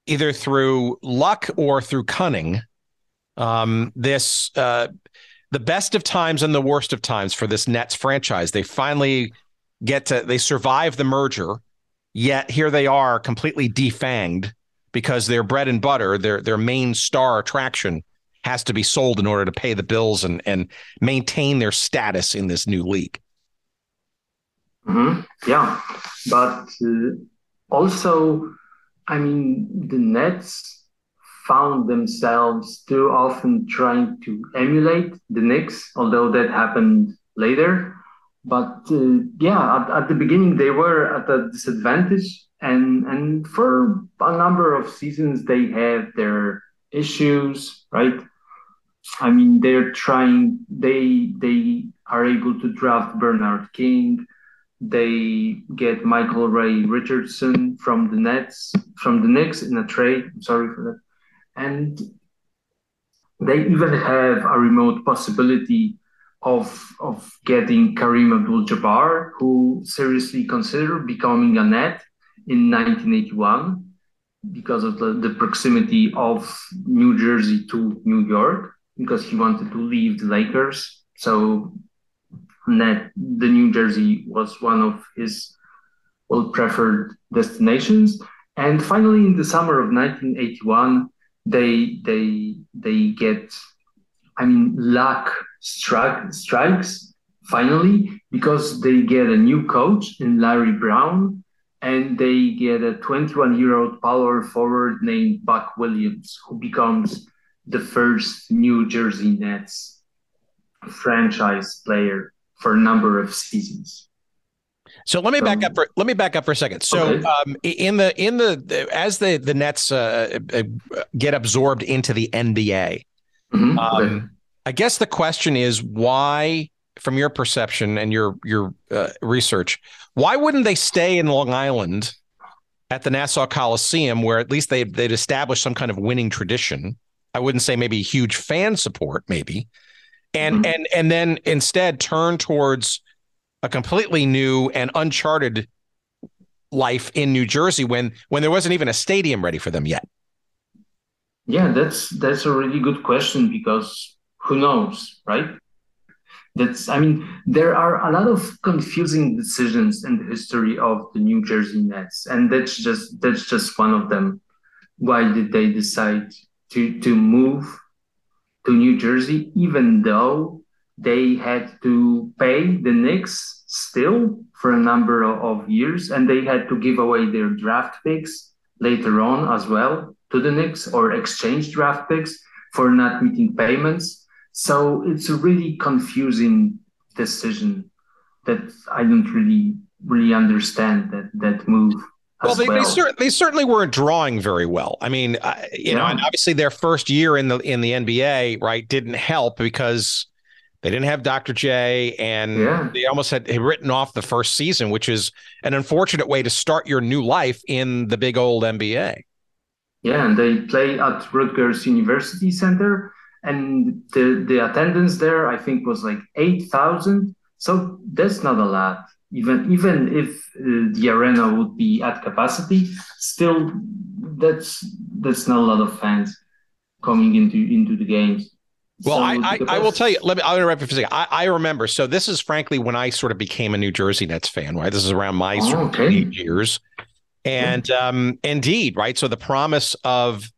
either through luck or through cunning, um, this uh, the best of times and the worst of times for this Nets franchise. They finally get to they survive the merger, yet here they are completely defanged because their bread and butter, their their main star attraction, has to be sold in order to pay the bills and and maintain their status in this new league. Mm-hmm. Yeah, but uh, also I mean, the Nets found themselves too often trying to emulate the Knicks, although that happened later. But uh, yeah, at, at, the beginning they were at a disadvantage, and and for a number of seasons they have their issues, right? I mean, they're trying. They they are able to draft Bernard King. They get Michael Ray Richardson from the Nets, from the Knicks in a trade. I'm sorry for that. And they even have a remote possibility of of getting Kareem Abdul-Jabbar, who seriously considered becoming a Net in 1981 because of the, the proximity of New Jersey to New York, because he wanted to leave the Lakers. So that the New Jersey was one of his well preferred destinations. And finally, in the summer of 1981, they they they get, I mean, luck strike, strikes finally because they get a new coach in Larry Brown, and they get a 21 year old power forward named Buck Williams, who becomes the first New Jersey Nets franchise player for a number of seasons. So let me back up for let me back up for a second. So okay. um, in the in the as the the Nets uh, uh get absorbed into the NBA, mm-hmm. um, okay. I guess the question is why, from your perception and your your uh, research, why wouldn't they stay in Long Island at the Nassau Coliseum, where at least they they'd established some kind of winning tradition? I wouldn't say maybe huge fan support, maybe, and mm-hmm. and and then instead turn towards a completely new and uncharted life in New Jersey when when there wasn't even a stadium ready for them yet? Yeah, that's that's a really good question because who knows, right? That's I mean, there are a lot of confusing decisions in the history of the New Jersey Nets, and that's just that's just one of them. Why did they decide to to move to New Jersey, even though they had to pay the Knicks still for a number of years, and they had to give away their draft picks later on as well to the Knicks or exchange draft picks for not meeting payments. So it's a really confusing decision that I don't really really understand that that move. Well, they, well. They, cer- they, certainly weren't drawing very well. I mean, uh, you know, and obviously their first year in the in the NBA, right, didn't help because they didn't have Dr. J, and yeah. they almost had, had written off the first season, which is an unfortunate way to start your new life in the big old NBA. Yeah, and they play at Rutgers University Center, and the the attendance there, I think, was like eight thousand. So that's not a lot. Even even if uh, the arena would be at capacity, still that's that's not a lot of fans coming into into the games. Well, so I, I, I, will tell you. Let me. I'll interrupt you for a second. I, I, remember. So this is frankly when I sort of became a New Jersey Nets fan. Right. This is around my oh, sort of okay. eight years, and yeah. um, indeed, right. So the promise of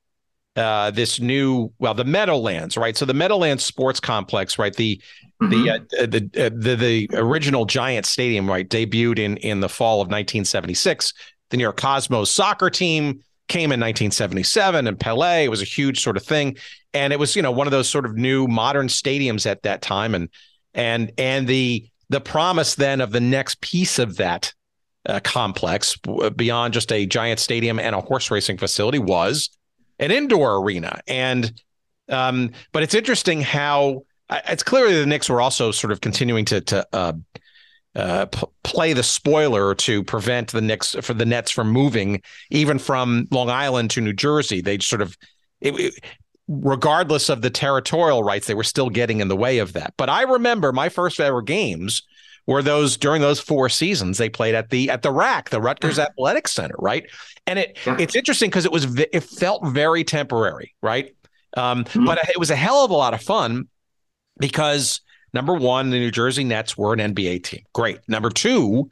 uh, this new, well, the Meadowlands, right? So the Meadowlands Sports Complex, right? The mm-hmm. the, uh, the, uh, the the original Giant Stadium, right? Debuted in in the fall of 1976. The New York Cosmos soccer team came in 1977 and Pele. It was a huge sort of thing. And it was, you know, one of those sort of new modern stadiums at that time. And and and the the promise then of the next piece of that uh, complex beyond just a giant stadium and a horse racing facility was an indoor arena. And um, but it's interesting how it's clear the Knicks were also sort of continuing to to uh, uh, p- play the spoiler to prevent the Knicks for the Nets from moving even from Long Island to New Jersey. They sort of, it, it, regardless of the territorial rights, they were still getting in the way of that. But I remember my first ever games were those during those four seasons they played at the at the rack the Rutgers Athletic Center, right? And it yeah. it's interesting because it was it felt very temporary, right? Um, mm-hmm. But it was a hell of a lot of fun because Number one, the New Jersey Nets were an NBA team. Great. Number two,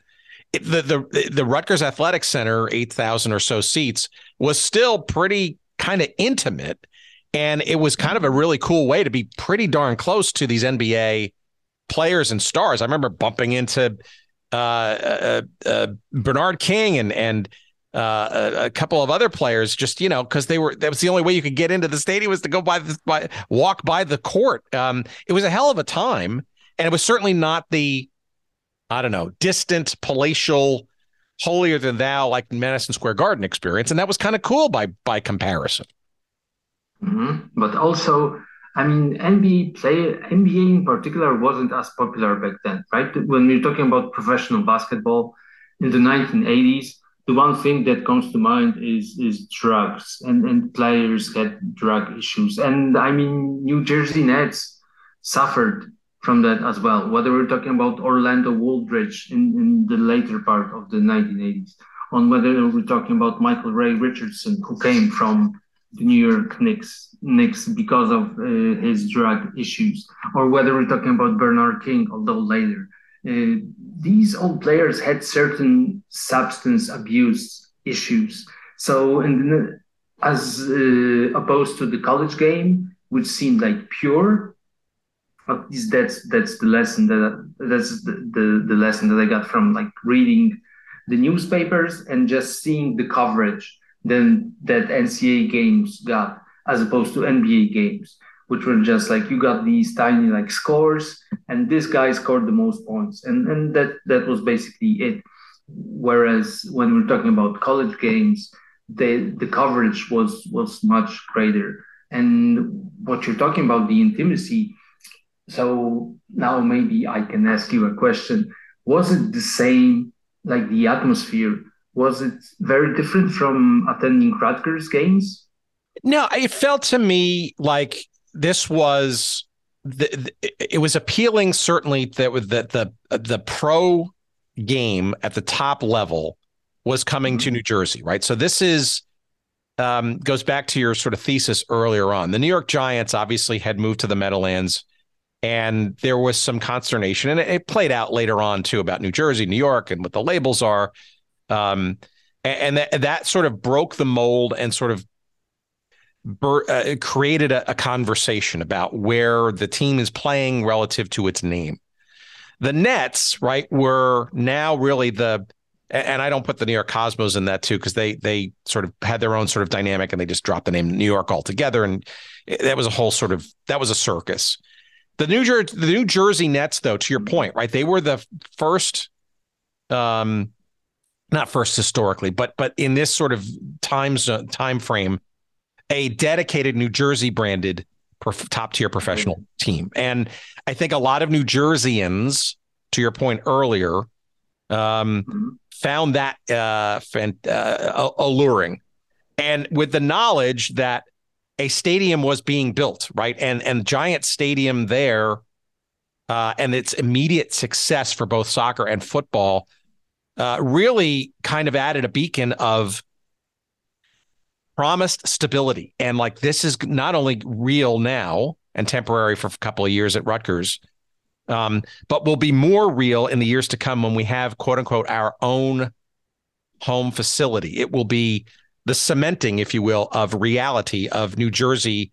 the the the Rutgers Athletic Center, eight thousand or so seats, was still pretty kind of intimate, and it was kind of a really cool way to be pretty darn close to these NBA players and stars. I remember bumping into uh, uh, uh, Bernard King and and uh, a, a, couple of other players, just you know, because they were that was the only way you could get into the stadium was to go by the by walk by the court. Um, it was a hell of a time, and it was certainly not the I don't know distant palatial, holier than thou like Madison Square Garden experience, and that was kind of cool by by comparison. Mm-hmm. But also, I mean, NBA play NBA in particular wasn't as popular back then, right? When we're talking about professional basketball in the 1980s the one thing that comes to mind is is drugs and and players had drug issues and i mean new jersey nets suffered from that as well whether we're talking about orlando woolridge in, in the later part of the 1980s on whether we're talking about michael ray richardson who came from the new york knicks knicks because of uh, his drug issues or whether we're talking about bernard king although later uh, these old players had certain substance abuse issues. So, and as uh, opposed to the college game, which seemed like pure, at least that's that's the lesson that that's the, the, the lesson that I got from like reading the newspapers and just seeing the coverage then that NCAA games got as opposed to NBA games which were just like you got these tiny like scores and this guy scored the most points. And and that that was basically it. Whereas when we're talking about college games the the coverage was was much greater. And what you're talking about the intimacy so now maybe i can ask you a question. Was it the same like the atmosphere? Was it very different from attending Rutgers games no it felt to me like this was the, it was appealing certainly that with the the the pro game at the top level was coming to mm-hmm. New Jersey, right? So this is um, goes back to your sort of thesis earlier on. The New York Giants obviously had moved to the Meadowlands, and there was some consternation, and it, it played out later on too about New Jersey, New York, and what the labels are. Um, and, and that, that sort of broke the mold and sort of uh, created a, a conversation about where the team is playing relative to its name. The Nets, right, were now really the and I don't put the New York Cosmos in that too because they they sort of had their own sort of dynamic and they just dropped the name New York altogether and that was a whole sort of that was a circus. The New Jersey the New Jersey Nets, though, to your point, right? They were the first, um, not first historically, but but in this sort of time time frame, a dedicated New Jersey branded top tier professional mm-hmm. team. And I think a lot of New Jerseyans, to your point earlier, um, mm-hmm. found that uh, uh, alluring. And with the knowledge that a stadium was being built, right? And and Giant Stadium there, uh, and its immediate success for both soccer and football, uh, really kind of added a beacon of promised stability. And like this is not only real now and temporary for a couple of years at Rutgers, um, but will be more real in the years to come when we have quote unquote our own home facility. It will be the cementing, if you will, of reality of New Jersey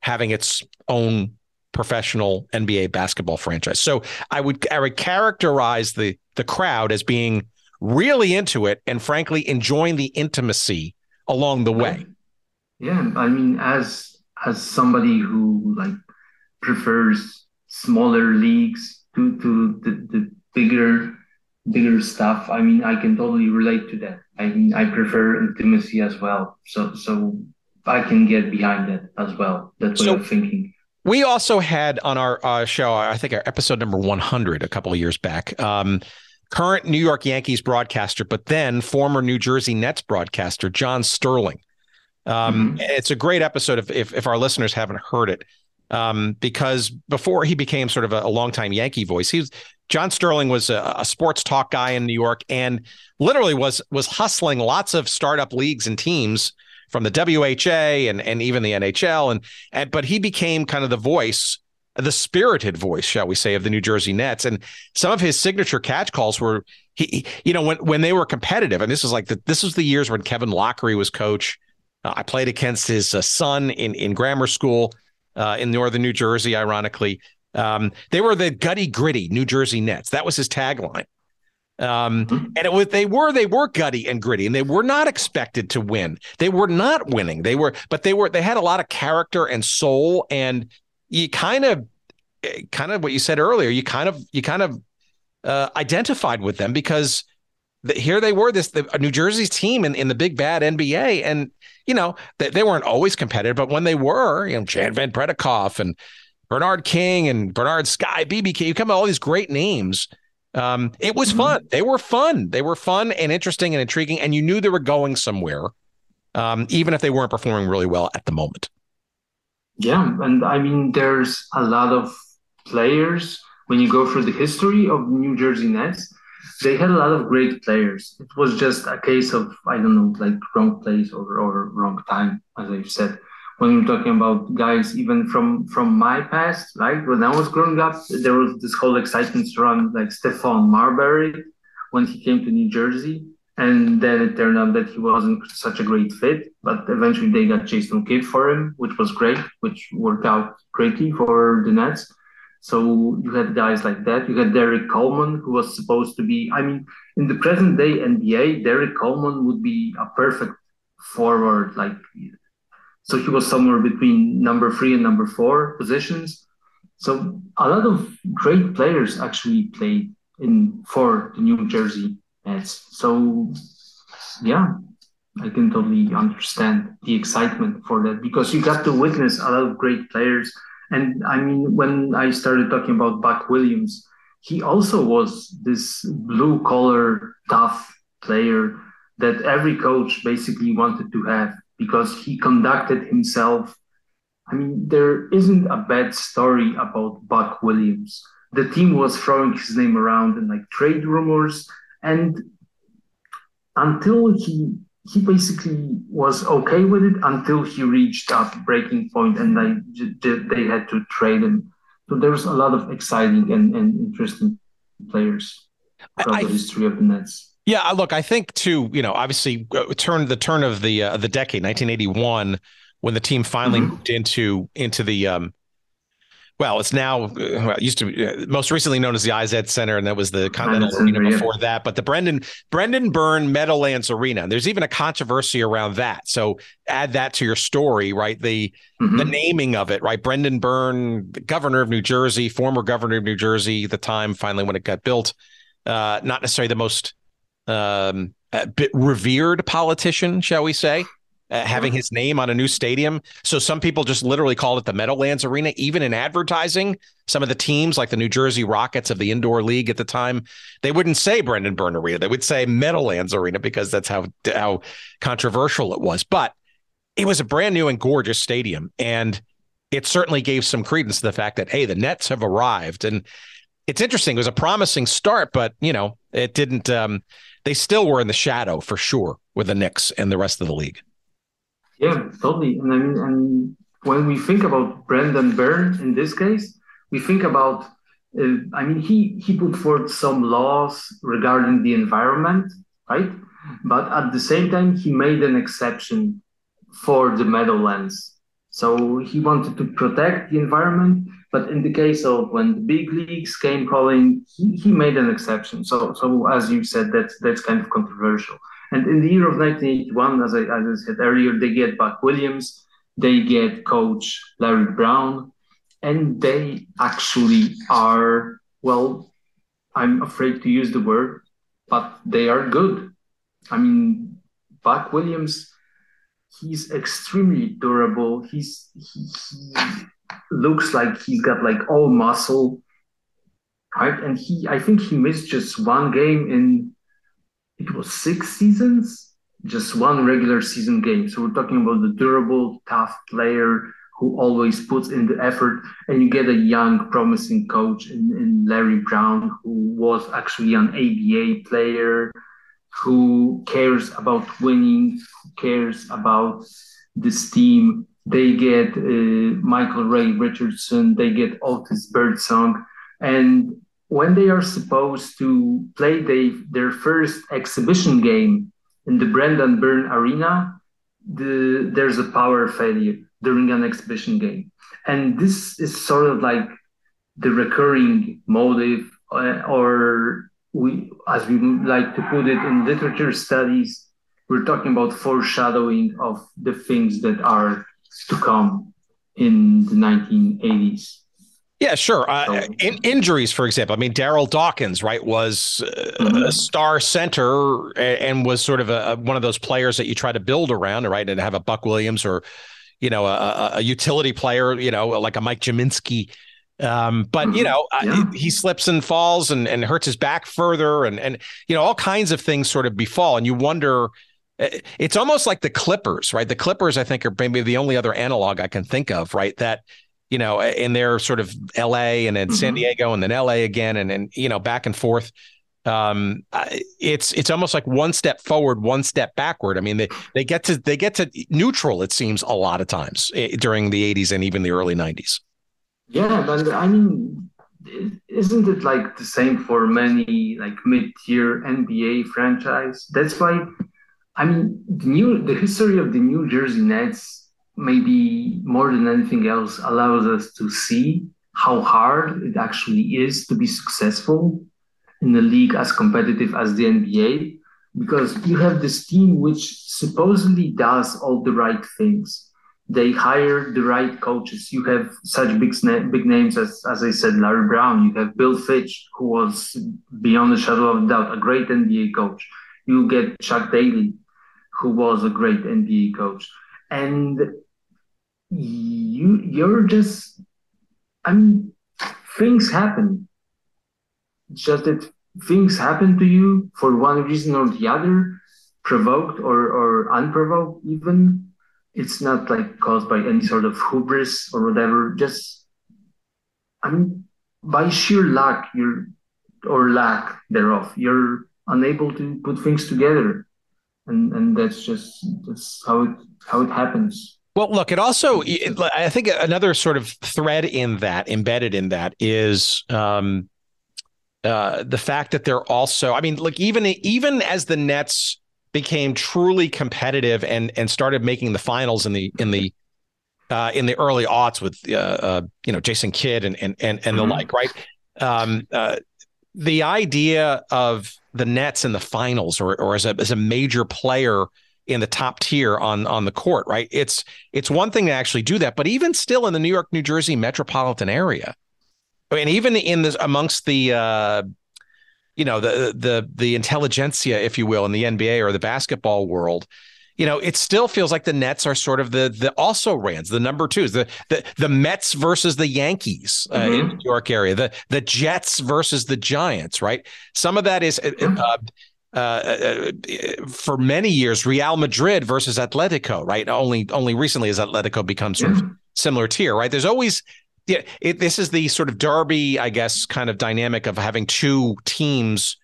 having its own professional NBA basketball franchise. So I would I would characterize the the crowd as being really into it and frankly enjoying the intimacy along the way. Yeah, I mean as as somebody who like prefers smaller leagues to to the, the bigger bigger stuff. I mean, I can totally relate to that. I mean, I prefer intimacy as well. So, so I can get behind that as well. That's what so, I'm thinking. We also had on our uh, show, I think our episode number 100 a couple of years back, um, current New York Yankees broadcaster, but then former New Jersey Nets broadcaster, John Sterling. Um, mm-hmm. It's a great episode if, if, if our listeners haven't heard it. Um, because before he became sort of a, a longtime Yankee voice, he was John Sterling was a, a, sports talk guy in New York and literally was was hustling lots of startup leagues and teams from the WHA and and even the NHL and and but he became kind of the voice the spirited voice shall we say of the New Jersey Nets and some of his signature catch calls were he you know when when they were competitive and this was like the, this was the years when Kevin Loughery was coach uh, I played against his uh, son in in grammar school uh, in northern New Jersey ironically um, they were the gutty gritty New Jersey Nets. That was his tagline. Um, mm-hmm. and it was they were they were gutty and gritty, and they were not expected to win. They were not winning. They were, but they were they had a lot of character and soul, and you kind of kind of what you said earlier. You kind of you kind of uh, identified with them because the, here they were this the New Jersey's team in, in the big bad NBA, and you know they, they weren't always competitive, but when they were, you know Jan Van Breda Kolff and Bernard King and Bernard Sky, BBK. You come up all these great names. Um, it was mm-hmm. fun. They were fun. They were fun and interesting and intriguing, and you knew they were going somewhere, um, even if they weren't performing really well at the moment. Yeah, and I mean, there's a lot of players when you go through the history of New Jersey Nets. They had a lot of great players. It was just a case of I don't know, like wrong place or or wrong time, as I've said when you're talking about guys even from from my past, right? When I was growing up, there was this whole excitement around like Stephon Marbury when he came to New Jersey. And then it turned out that he wasn't such a great fit, but eventually they got Jason Kidd for him, which was great, which worked out greatly for the Nets. So you had guys like that. You had Derrick Coleman, who was supposed to be, I mean, in the present day NBA, Derrick Coleman would be a perfect forward, like so he was somewhere between number three and number four positions. So a lot of great players actually played in for the New Jersey Nets. So yeah, I can totally understand the excitement for that because you got to witness a lot of great players. And I mean, when I started talking about Buck Williams, he also was this blue collar tough player that every coach basically wanted to have because he conducted himself. I mean, there isn't a bad story about Buck Williams. The team was throwing his name around in like trade rumors, and until he he basically was okay with it until he reached that breaking point and they they had to trade him. So there's a lot of exciting and, and interesting players from I, the history of the Nets. Yeah, look, I think too. You know, obviously, uh, turn the turn of the uh, the decade, 1981, when the team finally mm-hmm. moved into into the um, well, it's now well, it used to be uh, most recently known as the Izod Center, and that was the Continental Arena before that. But the Brendan Brendan Byrne Meadowlands Arena. There's even a controversy around that. So add that to your story, right? The mm-hmm. the naming of it, right? Brendan Byrne, governor of New Jersey, former governor of New Jersey, the time finally when it got built. Uh, not necessarily the most um, bit revered politician, shall we say? Uh, having his name on a new stadium. So some people just literally called it the Meadowlands Arena. Even in advertising, some of the teams like the New Jersey Rockets of the indoor league at the time, they wouldn't say Brendan Byrne Arena. They would say Meadowlands Arena because that's how how controversial it was. But it was a brand new and gorgeous stadium, and it certainly gave some credence to the fact that hey, the Nets have arrived. And it's interesting. It was a promising start, but you know, it didn't. Um, they still were in the shadow for sure with the Knicks and the rest of the league. Yeah, totally. And I mean, and when we think about Brendan Byrne in this case, we think about. Uh, I mean, he he put forth some laws regarding the environment, right? But at the same time, he made an exception for the Meadowlands. So he wanted to protect the environment, but in the case of when the big leagues came calling, he, he made an exception. So, so as you said, that's that's kind of controversial. And in the year of 1981, as I, as I said earlier, they get Buck Williams, they get coach Larry Brown, and they actually are, well, I'm afraid to use the word, but they are good. I mean, Buck Williams, he's extremely durable. He's he, he looks like he's got like all muscle, right? And he, I think he missed just one game in it was six seasons, just one regular season game. So we're talking about the durable, tough player who always puts in the effort, and you get a young, promising coach in, in Larry Brown, who was actually an ABA player, who cares about winning, who cares about this team. They get uh, Michael Ray Richardson, they get Otis Birdsong, and when they are supposed to play they, their first exhibition game in the Brendan Byrne Arena, the, there's a power failure during an exhibition game. And this is sort of like the recurring motive, uh, or we, as we like to put it in literature studies, we're talking about foreshadowing of the things that are to come in the 1980s. Yeah, sure. Uh, in, injuries, for example, I mean, Daryl Dawkins, right, was uh, mm-hmm. a star center and was sort of a, one of those players that you try to build around, right, and have a Buck Williams or, you know, a, a utility player, you know, like a Mike Gminski. Um, but mm-hmm. you know, yeah. he slips and falls and, and hurts his back further, and and you know, all kinds of things sort of befall, and you wonder. Eh, it's almost like the Clippers, right? The Clippers, I think, are maybe the only other analog I can think of, right? That you know, in their sort of L.A. and then mm-hmm. San Diego and then L.A. again, and and you know, back and forth. Um, it's it's almost like one step forward, one step backward. I mean, they they get to they get to neutral. It seems a lot of times eh, during the '80s and even the early '90s. Yeah, but I mean, isn't it like the same for many like mid-tier NBA franchise? That's why, I mean, the new the history of the New Jersey Nets maybe more than anything else allows us to see how hard it actually is to be successful in a league as competitive as the NBA because you have this team which supposedly does all the right things. They hire the right coaches. You have such big big names as, as I said, Larry Brown. You have Bill Fitch, who was beyond a shadow of a doubt a great NBA coach. You get Chuck Daly, who was a great NBA coach. And you you're just I mean things happen. Just that things happen to you for one reason or the other, provoked or, or unprovoked even. It's not like caused by any sort of hubris or whatever. Just I mean by sheer luck you're or lack thereof, you're unable to put things together. And and that's just that's how it how it happens. Well, look, it also, I think another sort of thread in that, embedded in that, is um, uh, the fact that they're also, I mean, look, even even as the Nets became truly competitive and and started making the finals in the in the uh, in the early aughts with uh, uh, you know Jason Kidd and and and, and mm-hmm. the like, right? Um, uh, the idea of the Nets in the finals or or as a as a major player in the top tier on on the court, right? It's it's one thing to actually do that, but even still in the New York, New Jersey metropolitan area, I mean, even in this amongst the uh, you know the the the intelligentsia, if you will, in the NBA or the basketball world, you know, it still feels like the Nets are sort of the the also rans, the number twos, the the the Mets versus the Yankees uh, mm-hmm. in the New York area, the the Jets versus the Giants, right? Some of that is. Uh, uh, uh, uh, for many years, Real Madrid versus Atletico, right? Only only recently has Atletico become sort mm-hmm. of similar tier, right? There's always yeah, it, this is the sort of derby, I guess, kind of dynamic of having two teams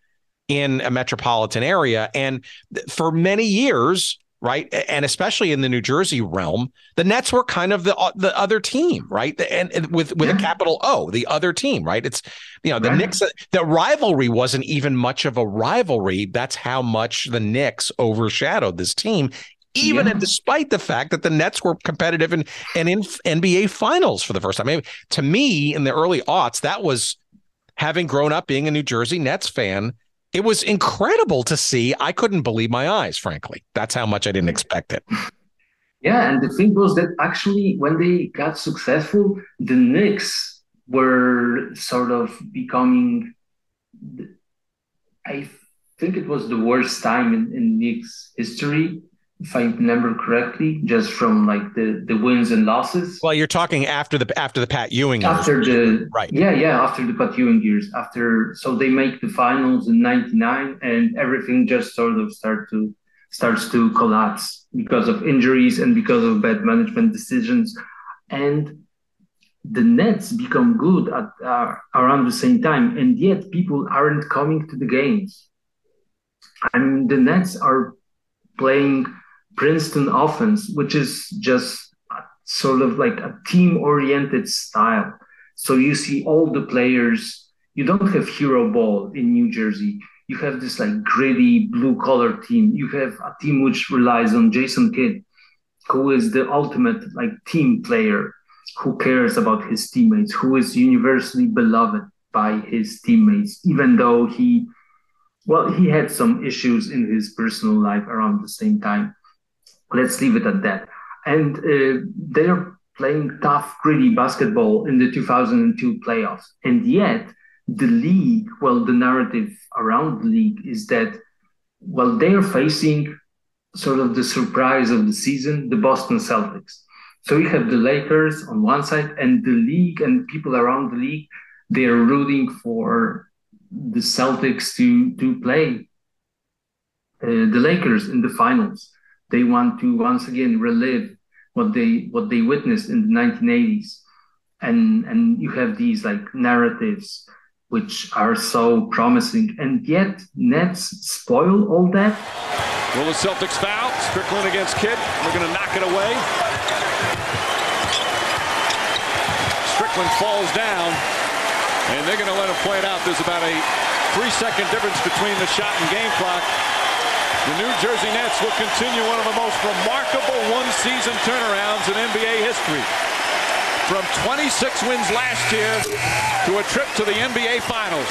in a metropolitan area. And for many years, right, and especially in the New Jersey realm, the Nets were kind of the uh, the other team, right, and, and with with yeah. a capital O, the other team, right? It's you know the right. Knicks. The rivalry wasn't even much of a rivalry. That's how much the Knicks overshadowed this team, even yeah. and despite the fact that the Nets were competitive and and in NBA finals for the first time. I mean, to me, in the early aughts, that was having grown up being a New Jersey Nets fan. It was incredible to see. I couldn't believe my eyes, frankly. That's how much I didn't expect it. Yeah, and the thing was that actually, when they got successful, the Knicks were sort of becoming. I think it was the worst time in, in Knicks history if I remember correctly, just from like the the wins and losses. Well, you're talking after the after the Pat Ewing years. After the right. Yeah, yeah, after the Pat Ewing years. After so they make the finals in '99, and everything just sort of start to starts to collapse because of injuries and because of bad management decisions, and the Nets become good at uh, around the same time, and yet people aren't coming to the games. I mean, the Nets are playing Princeton offense, which is just sort of like a team oriented style. So you see all the players, you don't have hero ball in New Jersey. You have this like gritty blue collar team. You have a team which relies on Jason Kidd, who is the ultimate like team player who cares about his teammates, who is universally beloved by his teammates, even though he, well, he had some issues in his personal life around the same time. Let's leave it at that. And uh, they're playing tough, gritty basketball in the 2002 playoffs. And yet, the league, well, the narrative around the league is that, well, they are facing sort of the surprise of the season, the Boston Celtics. So you have the Lakers on one side, and the league and people around the league, they are rooting for the Celtics to to play uh, the Lakers in the finals. They want to once again relive what they what they witnessed in the 1980s, and and you have these like narratives which are so promising, and yet Nets spoil all that. Will the Celtics foul? Strickland against Kidd. They're going to knock it away. Strickland falls down, and they're going to let him play it out. There's about a three-second difference between the shot and game clock. The New Jersey Nets will continue one of the most remarkable one-season turnarounds in NBA history. From 26 wins last year to a trip to the NBA Finals.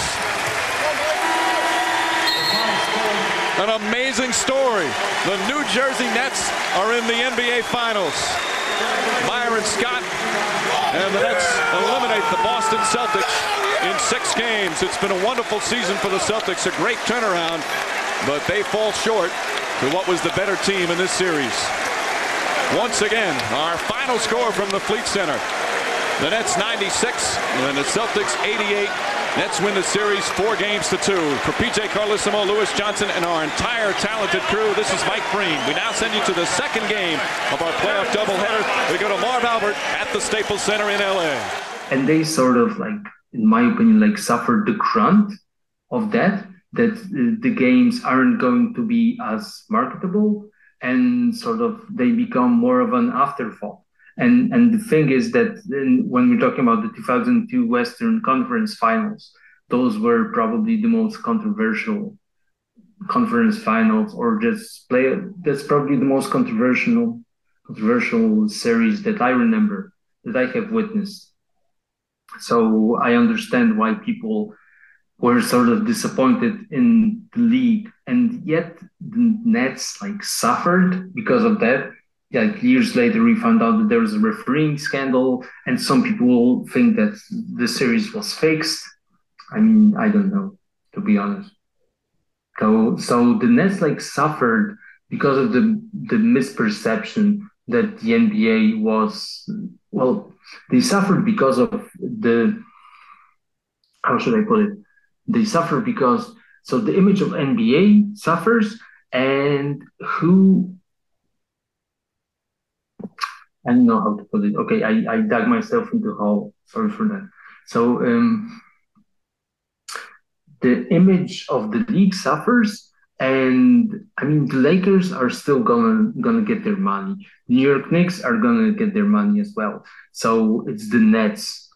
An amazing story. The New Jersey Nets are in the NBA Finals. Byron Scott and the Nets eliminate the Boston Celtics in six games. It's been a wonderful season for the Celtics, a great turnaround but they fall short to what was the better team in this series. Once again, our final score from the Fleet Center. The Nets 96 and the Celtics 88. Nets win the series four games to two. For PJ Carlesimo, Lewis Johnson, and our entire talented crew, this is Mike Breen. We now send you to the second game of our playoff doubleheader. We go to Marv Albert at the Staples Center in LA. And they sort of like, in my opinion, like suffered the grunt of that that uh, the games aren't going to be as marketable and sort of they become more of an afterthought. And and the thing is that when we're talking about the 2002 Western Conference Finals, those were probably the most controversial conference finals, or just play. That's probably the most controversial controversial series that I remember that I have witnessed. So I understand why people were sort of disappointed in the league, and yet the Nets like suffered because of that. Like years later, we found out that there was a refereeing scandal, and some people think that the series was fixed. I mean, I don't know, to be honest. So, so the Nets like suffered because of the the misperception that the NBA was well, they suffered because of the how should I put it? They suffer because so the image of NBA suffers, and who I don't know how to put it. Okay, I, I dug myself into a hole. Sorry for that. So um, the image of the league suffers, and I mean the Lakers are still gonna gonna get their money. New York Knicks are gonna get their money as well. So it's the Nets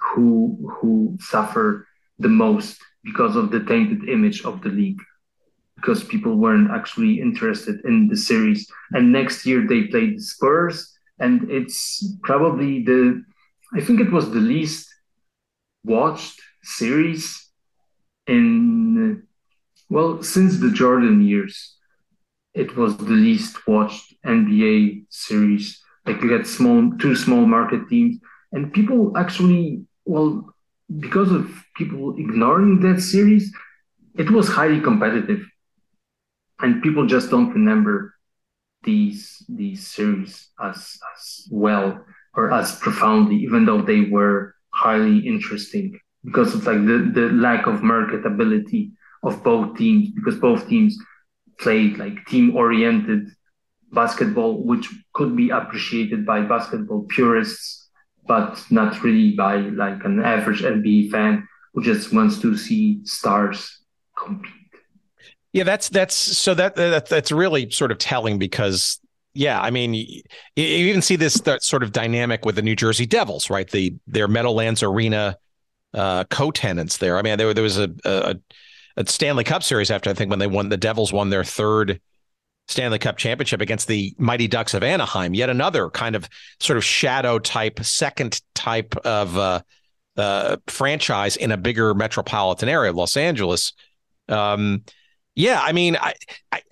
who who suffer the most because of the tainted image of the league because people weren't actually interested in the series. And next year they played the spurs and it's probably the i think it was the least watched series in well since the jordan years. It was the least watched nba series. Like you had small two small market teams and people actually well because of people ignoring that series, it was highly competitive, and people just don't remember these these series as as well or as profoundly, even though they were highly interesting because of like the the lack of marketability of both teams because both teams played like team oriented basketball, which could be appreciated by basketball purists but not really by like an average NBA fan who just wants to see stars compete. Yeah, that's that's so that, that that's really sort of telling because yeah, I mean, you, you even see this sort of dynamic with the New Jersey Devils, right? The their Meadowlands Arena uh, co-tenants there. I mean, there there was a, a a Stanley Cup series after I think when they won the Devils won their third Stanley Cup championship against the Mighty Ducks of Anaheim. Yet another kind of sort of shadow type, second type of uh, uh, franchise in a bigger metropolitan area, Los Angeles. Um, yeah, I mean, I,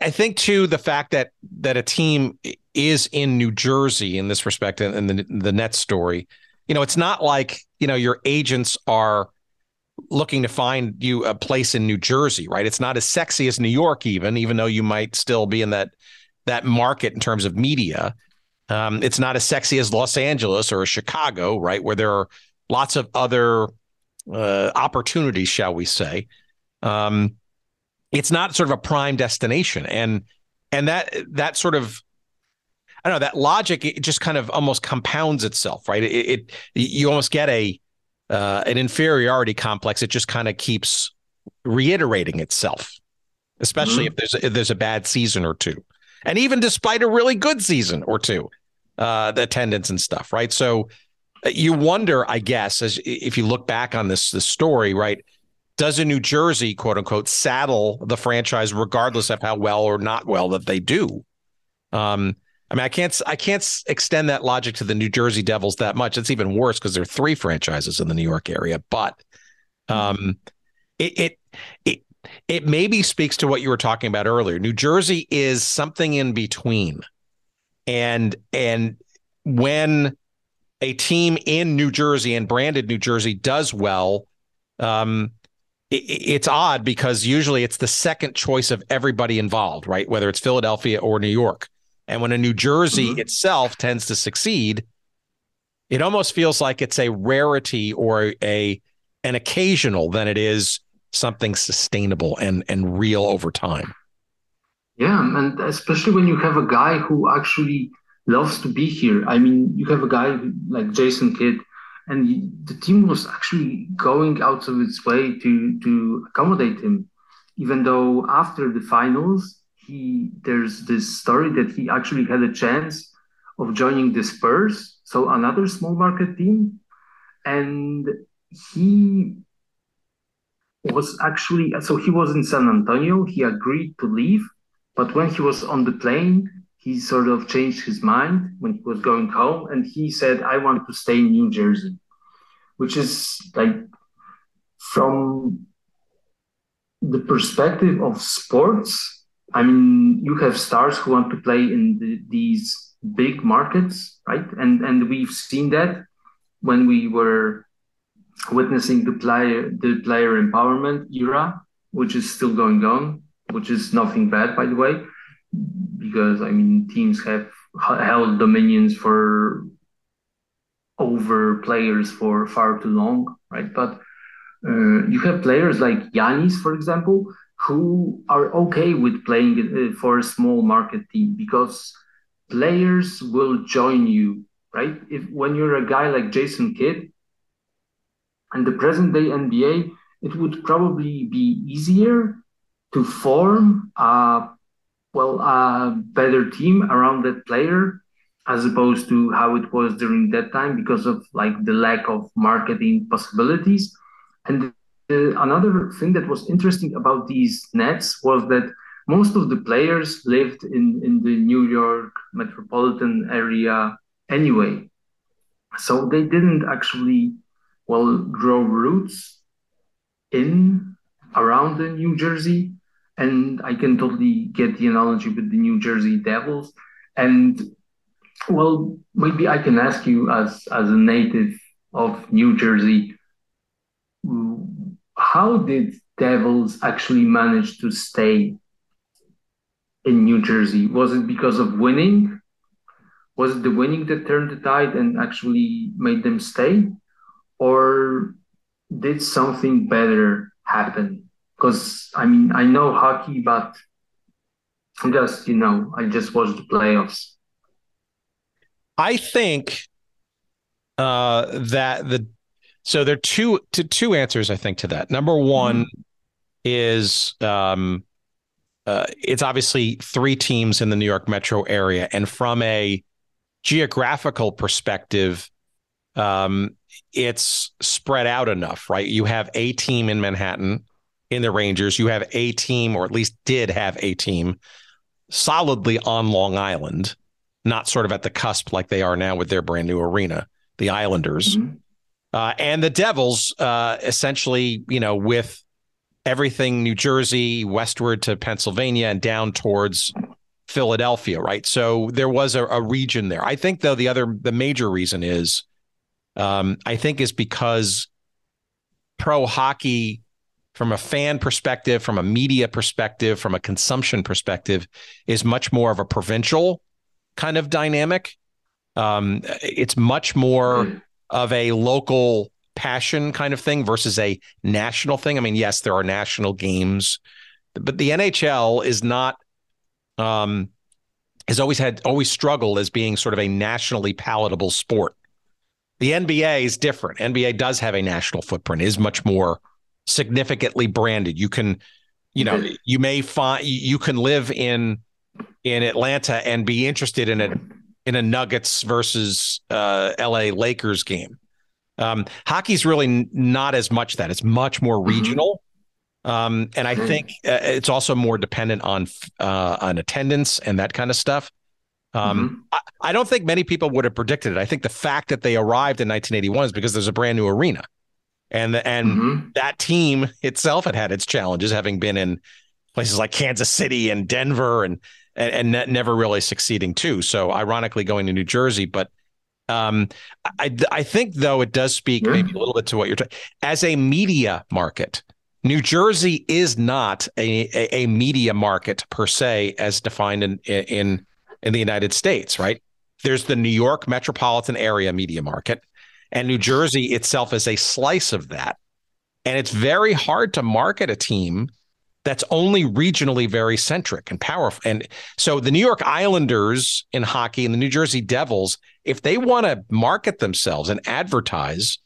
I think too the fact that that a team is in New Jersey in this respect, and the the Nets story, you know, it's not like you know your agents are looking to find you a place in New Jersey, right? It's not as sexy as New York, even, even though you might still be in that that market in terms of media. Um, it's not as sexy as Los Angeles or Chicago, right? Where there are lots of other uh, opportunities, shall we say. Um, it's not sort of a prime destination, and and that that sort of I don't know that logic it just kind of almost compounds itself, right? It, it you almost get a uh, an inferiority complex. It just kind of keeps reiterating itself, especially mm-hmm. if there's a, if there's a bad season or two, and even despite a really good season or two, uh, the attendance and stuff, right? So uh, you wonder, I guess, as if you look back on this this story, right? Does a New Jersey quote unquote saddle the franchise regardless of how well or not well that they do? Um, I mean, I can't I can't extend that logic to the New Jersey Devils that much. It's even worse because there are three franchises in the New York area. But um, it, it it it maybe speaks to what you were talking about earlier. New Jersey is something in between, and and when a team in New Jersey and branded New Jersey does well, um, it, it's odd because usually it's the second choice of everybody involved, right? Whether it's Philadelphia or New York. And when a New Jersey mm-hmm. itself tends to succeed, it almost feels like it's a rarity or a an occasional than it is something sustainable and and real over time. Yeah, and especially when you have a guy who actually loves to be here. I mean, you have a guy like Jason Kidd, and the team was actually going out of its way to to accommodate him, even though after the finals he there's this story that he actually had a chance of joining the Spurs, so another small market team, and he was actually so he was in San Antonio. He agreed to leave, but when he was on the plane, he sort of changed his mind when he was going home and he said, I want to stay in New Jersey, which is like from the perspective of sports. I mean, you have stars who want to play in the, these big markets, right? And and we've seen that when we were witnessing the player the player empowerment era, which is still going on, which is nothing bad, by the way, because I mean teams have held dominions for over players for far too long, right? But uh, you have players like Giannis, for example, who are okay with playing uh, for a small market team because players will join you, right? If when you're a guy like Jason Kidd, and the present day NBA, it would probably be easier to form a well a better team around that player as opposed to how it was during that time because of like the lack of marketing possibilities. And the, another thing that was interesting about these nets was that most of the players lived in, in the New York metropolitan area anyway. So they didn't actually well grow roots in around the New Jersey. And I can totally get the analogy with the New Jersey Devils. And well, maybe I can ask you as as a native of New Jersey, how did Devils actually manage to stay in New Jersey? Was it because of winning? Was it the winning that turned the tide and actually made them stay? or did something better happen? Because I mean, I know hockey, but I'm just you know, I just watched the playoffs. I think uh, that the so there are two to two answers. I think to that. Number one mm-hmm. is um, uh, it's obviously three teams in the New York metro area, and from a geographical perspective, um, it's spread out enough, right? You have a team in Manhattan in the Rangers. You have a team, or at least did have a team, solidly on Long Island, not sort of at the cusp like they are now with their brand new arena, the Islanders. Mm-hmm. Uh, and the Devils, uh, essentially, you know, with everything New Jersey, westward to Pennsylvania, and down towards Philadelphia, right? So there was a, a region there. I think, though, the other, the major reason is um, I think is because pro hockey, from a fan perspective, from a media perspective, from a consumption perspective, is much more of a provincial kind of dynamic. Um, it's much more mm. Of a local passion kind of thing versus a national thing. I mean, yes, there are national games, but the NHL is not um, has always had always struggled as being sort of a nationally palatable sport. The NBA is different. NBA does have a national footprint, is much more significantly branded. You can, you know, you may find you can live in in Atlanta and be interested in a in a Nuggets versus uh, LA Lakers game. Um, hockey's really not as much that. It's much more mm-hmm. regional. Um, and I think uh, it's also more dependent on uh, on attendance and that kind of stuff. Um, mm-hmm. I, I, don't think many people would have predicted it. I think the fact that they arrived in 1981 is because there's a brand new arena, and the, and mm-hmm. that team itself had had its challenges, having been in places like Kansas City and Denver, and and, and never really succeeding too. So ironically, going to New Jersey, but um, I I think though it does speak mm-hmm. maybe a little bit to what you're talking as a media market. New Jersey is not a, a, a media market per se, as defined in in in the United States, right? There's the New York metropolitan area media market, and New Jersey itself is a slice of that. And it's very hard to market a team that's only regionally very centric and powerful. And so the New York Islanders in hockey and the New Jersey Devils, if they want to market themselves and advertise,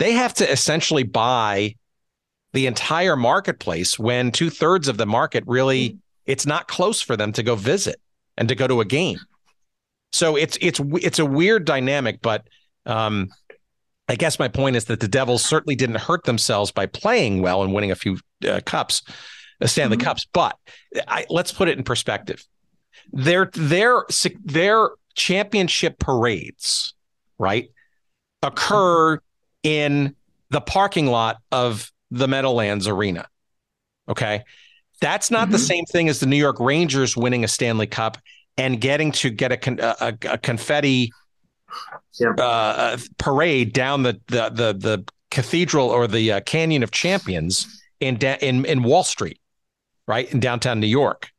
they have to essentially buy the entire marketplace when two thirds of the market really it's not close for them to go visit and to go to a game. So it's it's it's a weird dynamic, but um, I guess my point is that the Devils certainly didn't hurt themselves by playing well and winning a few uh, cups, Stanley mm-hmm. Cups. But I, let's put it in perspective. their their their championship parades, right, occur in the parking lot of the Meadowlands Arena. Okay. That's not mm-hmm. the same thing as the New York Rangers winning a Stanley Cup and getting to get a, a, a confetti yeah. uh, parade down the, the the the cathedral or the uh, Canyon of Champions in in in Wall Street, right in downtown New York,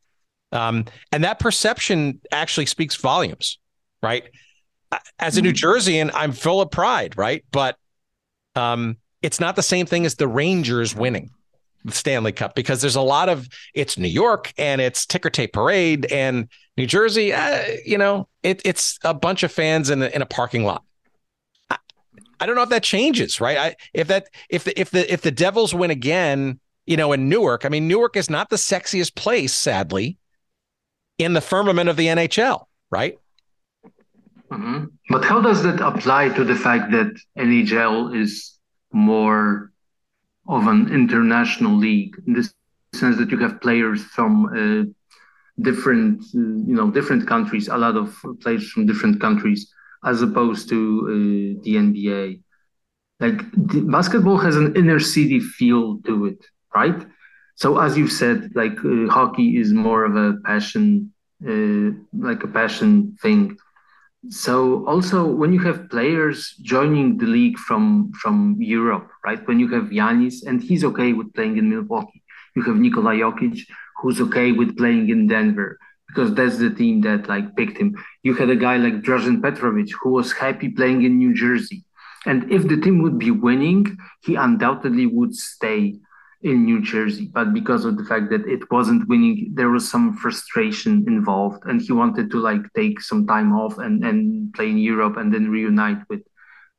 um, and that perception actually speaks volumes, right? As a New mm-hmm. Jerseyan, I'm full of pride, right? But um, it's not the same thing as the Rangers winning the Stanley Cup because there's a lot of it's New York and it's ticker tape parade and New Jersey. Uh, you know, it, it's a bunch of fans in a, in a parking lot. I, I don't know if that changes, right? I, if that if the if the if the Devils win again, you know, in Newark. I mean, Newark is not the sexiest place, sadly, in the firmament of the NHL, right? Mm-hmm. But how does that apply to the fact that NHL is more of an international league in the sense that you have players from uh, different, uh, you know, different countries, a lot of players from different countries, as opposed to uh, the NBA. Like basketball has an inner city feel to it, right? So as you've said, like uh, hockey is more of a passion, uh, like a passion thing so also when you have players joining the league from from Europe, right? When you have Giannis and he's okay with playing in Milwaukee, you have Nikola Jokic who's okay with playing in Denver because that's the team that like picked him. You had a guy like Drazen Petrovic who was happy playing in New Jersey, and if the team would be winning, he undoubtedly would stay in New Jersey, but because of the fact that it wasn't winning, there was some frustration involved, and he wanted to like take some time off and and play in Europe and then reunite with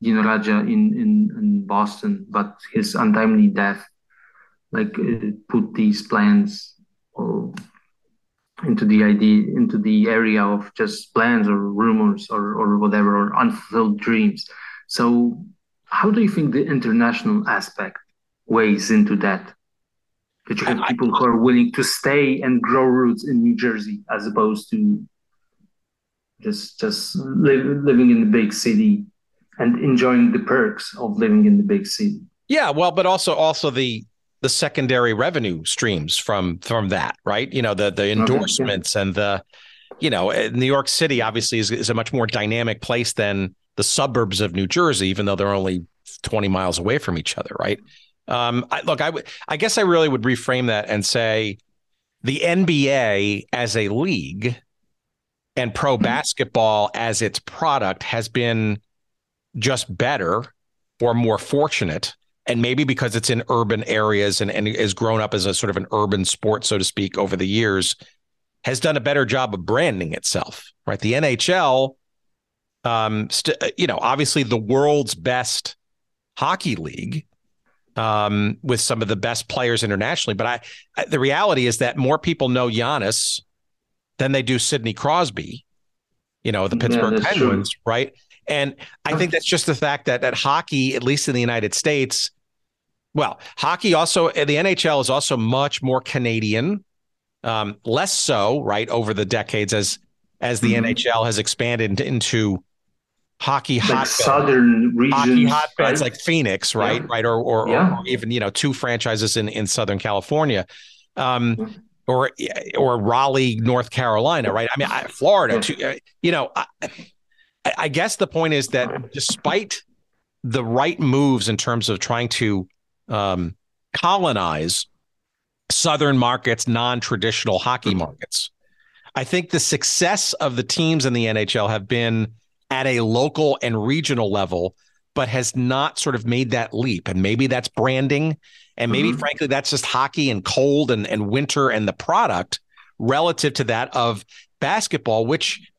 Dino Radja in in, in Boston. But his untimely death, like, uh, put these plans uh, into the idea into the area of just plans or rumors or or whatever or unfulfilled dreams. So, how do you think the international aspect weighs into that. That you have people who are willing to stay and grow roots in New Jersey as opposed to just just live, living in the big city and enjoying the perks of living in the big city. Yeah, well, but also also the the secondary revenue streams from from that, right? You know, the the endorsements okay, yeah. and the you know, eh, New York City obviously is, is a much more dynamic place than the suburbs of New Jersey, even though they're only 20 miles away from each other, right? Um, I, look, I would, I guess I really would reframe that and say the NBA as a league and pro mm-hmm. basketball as its product has been just better or more fortunate. And maybe because it's in urban areas and, and has grown up as a sort of an urban sport, so to speak, over the years, has done a better job of branding itself, right? The NHL, um, st- you know, obviously the world's best hockey league um, with some of the best players internationally. But I, I, the reality is that more people know Giannis than they do Sidney Crosby, you know, the Pittsburgh yeah, Penguins, true. right? And I think that's just the fact that that hockey, at least in the United States, well, hockey also the NHL is also much more Canadian, um, less so, right, over the decades as as the mm-hmm. NHL has expanded into hockey like hotbed, southern regions, hockey hotbeds right? like Phoenix, right, yeah. right, or or, yeah. or, even you know two franchises in in Southern California, um, or or Raleigh, North Carolina, right? I mean, I, Florida, too, uh, you know. I, I guess the point is that despite the right moves in terms of trying to um, colonize southern markets, non-traditional hockey markets, I think the success of the teams in the NHL have been at a local and regional level, but has not sort of made that leap. And maybe that's branding. And maybe, mm-hmm. frankly, that's just hockey and cold and, and winter and the product relative to that of basketball, which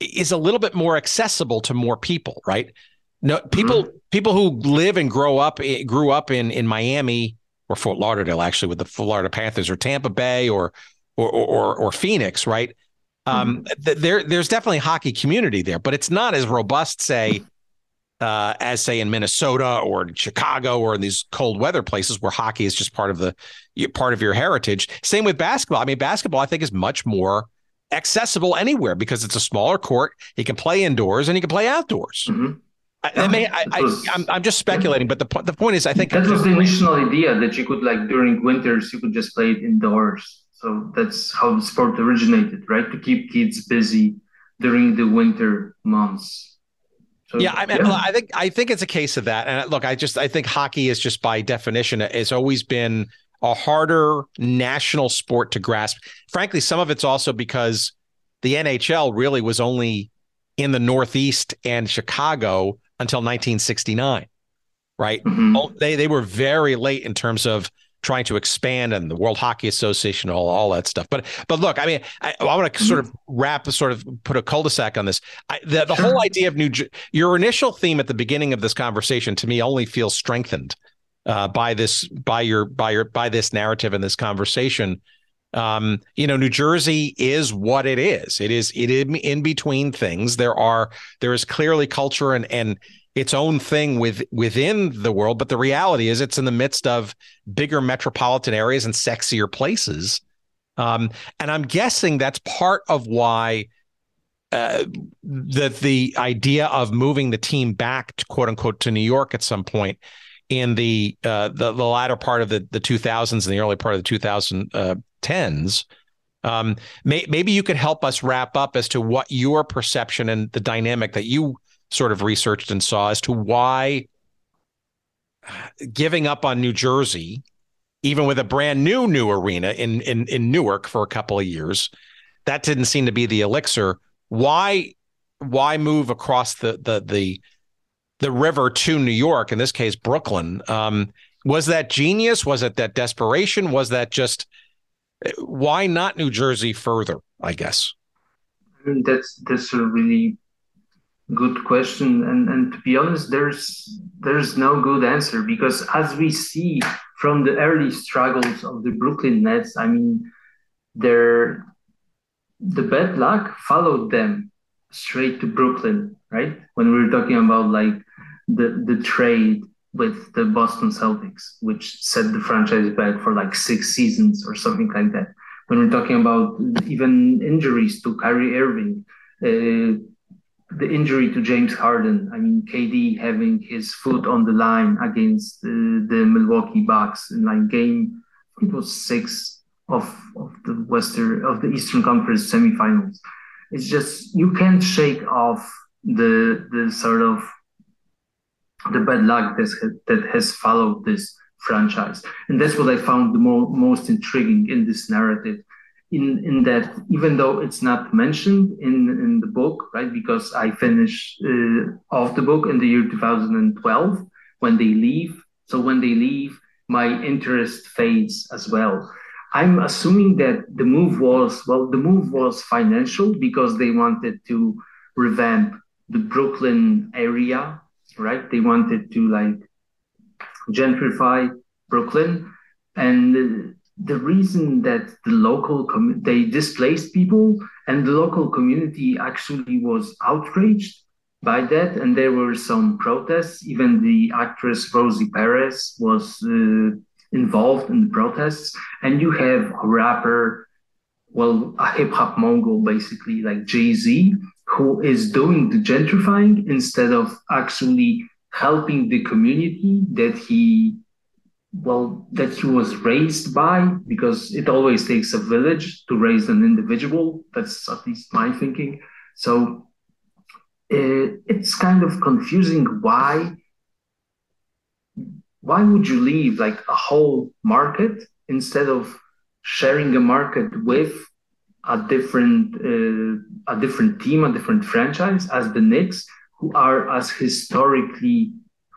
is a little bit more accessible to more people, right? No, people mm-hmm. people who live and grow up eh, grew up in in Miami or Fort Lauderdale, actually, with the Florida Panthers, or Tampa Bay, or or or, or Phoenix, right? Um, mm-hmm. th- there, there's definitely a hockey community there, but it's not as robust, say, uh, as say in Minnesota or in Chicago or in these cold weather places where hockey is just part of the part of your heritage. Same with basketball. I mean, basketball I think is much more accessible anywhere because it's a smaller court. He can play indoors and he can play outdoors. Mm-hmm. I, I, I, I'm, I'm just speculating, but the the point is, I think that was the initial idea that you could like during winters you could just play it indoors. So that's how the sport originated, right? To keep kids busy during the winter months. So, yeah, I mean, yeah. I think I think it's a case of that. And look, I just I think hockey is just by definition it's always been a harder national sport to grasp. Frankly, some of it's also because the NHL really was only in the Northeast and Chicago until 1969, right? Mm-hmm. Oh, they they were very late in terms of trying to expand and the World Hockey Association, all all that stuff. But but look, I mean, I, I want to mm-hmm. sort of wrap, sort of put a cul-de-sac on this. I, the the sure. whole idea of New your initial theme at the beginning of this conversation to me only feels strengthened uh, by this by your by your by this narrative and this conversation. Um, you know, New Jersey is what it is. It is it in, in between things. There are there is clearly culture and and its own thing with within the world, but the reality is it's in the midst of bigger metropolitan areas and sexier places. Um, and I'm guessing that's part of why uh, the the idea of moving the team back to quote unquote to New York at some point in the uh, the, the latter part of the the 2000s and the early part of the 2010s. Um, may, maybe you could help us wrap up as to what your perception and the dynamic that you sort of researched and saw as to why giving up on New Jersey, even with a brand new new arena in in in Newark for a couple of years, that didn't seem to be the elixir. Why why move across the the the the river to New York, in this case Brooklyn? Um, was that genius? Was it that desperation? Was that just why not New Jersey further? I guess. That's that's a really good question. And and to be honest there's there's no good answer because as we see from the early struggles of the brooklyn nets i mean their the bad luck followed them straight to brooklyn right? When we were talking about like the the trade with the boston celtics which set the franchise back for like six seasons or something like that. When we're talking about even injuries to Kyrie Irving, uh, the injury to James Harden. I mean, KD having his foot on the line against uh, the Milwaukee Bucks in like game, it was six of, of the Western of the Eastern Conference semifinals. It's just you can't shake off the the sort of the bad luck that that has followed this franchise, and that's what I found the mo- most intriguing in this narrative in in that even though it's not mentioned in in the book right because i finished uh, off the book in the year 2012 when they leave. So when they leave my interest fades as well. I'm assuming that the move was well the move was financial because they wanted to revamp the brooklyn area right? They wanted to like gentrify brooklyn. And the reason that the local com- they displaced people and the local community actually was outraged by that. And there were some protests. Even the actress rosie perez was uh, involved in the protests. And you have a rapper well a hip-hop mogul basically like jay-z who is doing the gentrifying instead of actually helping the community that he well that he was raised by because it always takes a village to raise an individual. That's at least my thinking. So uh, it's kind of confusing why why would you leave like a whole market instead of sharing a market with a different uh, a different team a different franchise as the Knicks who are as historically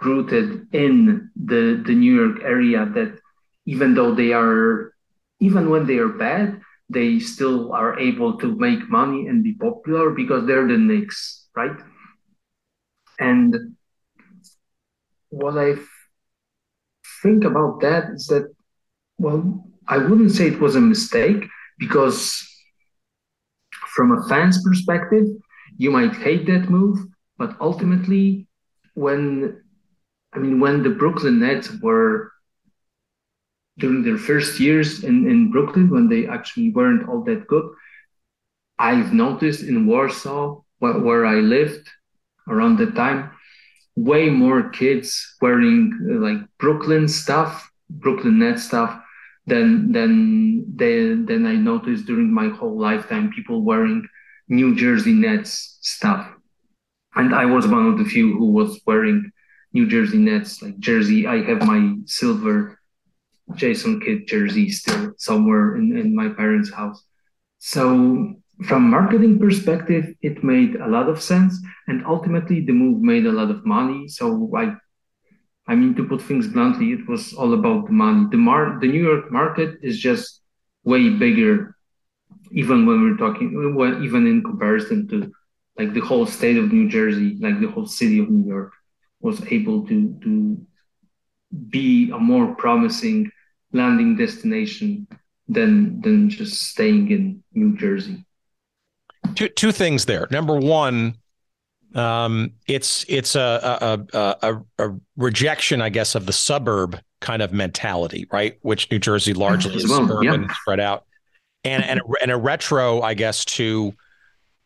rooted in the, the New York area that even though they are, even when they are bad, they still are able to make money and be popular because they're the Knicks, right? And what I think about that is that, well, I wouldn't say it was a mistake because from a fan's perspective, you might hate that move, but ultimately, when I mean, when the Brooklyn Nets were during their first years in, in Brooklyn, when they actually weren't all that good, I've noticed in Warsaw, where, where I lived around the time, way more kids wearing uh, like Brooklyn stuff, Brooklyn Net stuff, than than than than I noticed during my whole lifetime. People wearing New Jersey Nets stuff, and I was one of the few who was wearing New Jersey Nets like jersey. I have my silver Jason Kidd jersey still somewhere in, in my parents' house. So from marketing perspective, it made a lot of sense, and ultimately the move made a lot of money. So I, I mean, to put things bluntly, it was all about the money. The mar- the New York market is just way bigger, even when we're talking, even in comparison to like the whole state of New Jersey, like the whole city of New York was able to to be a more promising landing destination than than just staying in New Jersey. Two two things there. Number one, um, it's it's a a, a a, rejection, I guess, of the suburb kind of mentality, right? Which New Jersey largely is suburban, yeah. spread out, and and a, and a retro, I guess, to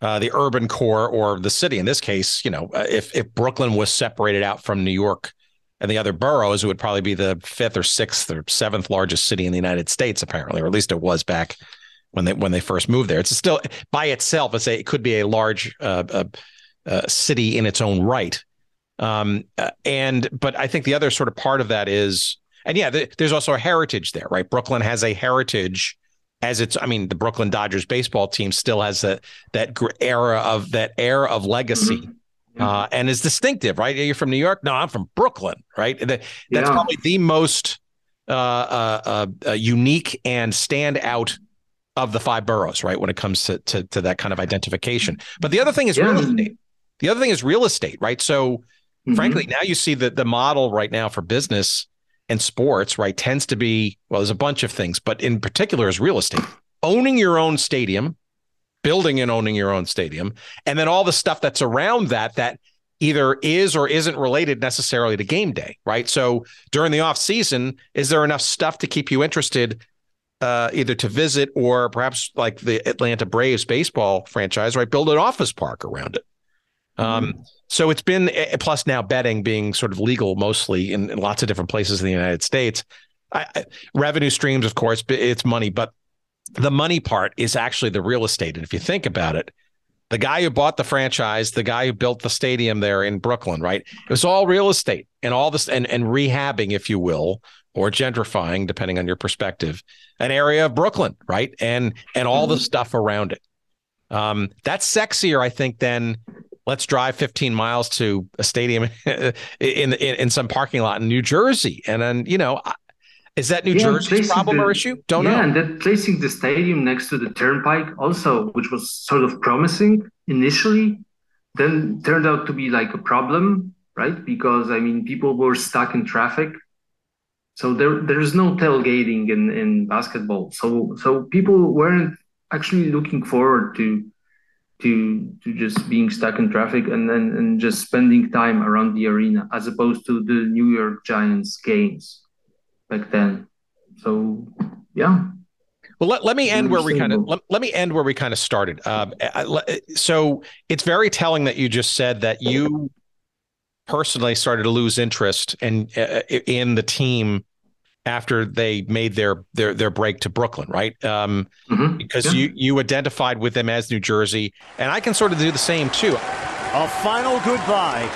uh, the urban core or the city. In this case, you know, uh, if if Brooklyn was separated out from New York and the other boroughs, it would probably be the fifth or sixth or seventh largest city in the United States, apparently, or at least it was back when they when they first moved there. It's still by itself. It's a, it could be a large uh, uh, uh, city in its own right. Um, and but I think the other sort of part of that is, and yeah, the, there's also a heritage there, right? Brooklyn has a heritage as it's. I mean, the Brooklyn Dodgers baseball team still has that that era of that air of legacy. Mm-hmm. Uh, and is distinctive, right? You're from New York. No, I'm from Brooklyn, right? That, that's yeah. probably the most uh, uh, uh, unique and stand out of the five boroughs, right? When it comes to, to, to that kind of identification. But the other thing is yeah. real estate. The other thing is real estate, right? So mm-hmm. frankly, now you see that the model right now for business and sports, right, tends to be, well, there's a bunch of things, but in particular is real estate. Owning your own stadium, building and owning your own stadium, and then all the stuff that's around that that either is or isn't related necessarily to game day, right? So during the off season, is there enough stuff to keep you interested uh, either to visit or perhaps like the Atlanta Braves baseball franchise, right? Build an office park around it. Um, mm-hmm. So it's been eh, plus now betting being sort of legal mostly in, in lots of different places in the United States. I, I, revenue streams, of course, it's money, but the money part is actually the real estate. And if you think about it, the guy who bought the franchise, the guy who built the stadium there in Brooklyn, right? It was all real estate and all this and, and rehabbing, if you will, or gentrifying, depending on your perspective, an area of Brooklyn, right? And and all the mm-hmm. stuff around it. Um, that's sexier, I think, than let's drive 15 miles to a stadium in, in in some parking lot in New Jersey. And then, you know, is that New yeah, Jersey's problem the, or issue? Don't yeah, know. Yeah, and then placing the stadium next to the turnpike also, which was sort of promising initially, then turned out to be like a problem, right? Because I mean, people were stuck in traffic so there there is no tailgating in, in basketball. So so people weren't actually looking forward to to to just being stuck in traffic and then and just spending time around the arena as opposed to the New York Giants games back then. So yeah. Well, let, let me end where we kind of let, let me end where we kind of started. Um, so it's very telling that you just said that you personally started to lose interest in uh, in the team after they made their their their break to Brooklyn, right? Um, mm-hmm. Because yeah. you you identified with them as New Jersey, and I can sort of do the same too. A final goodbye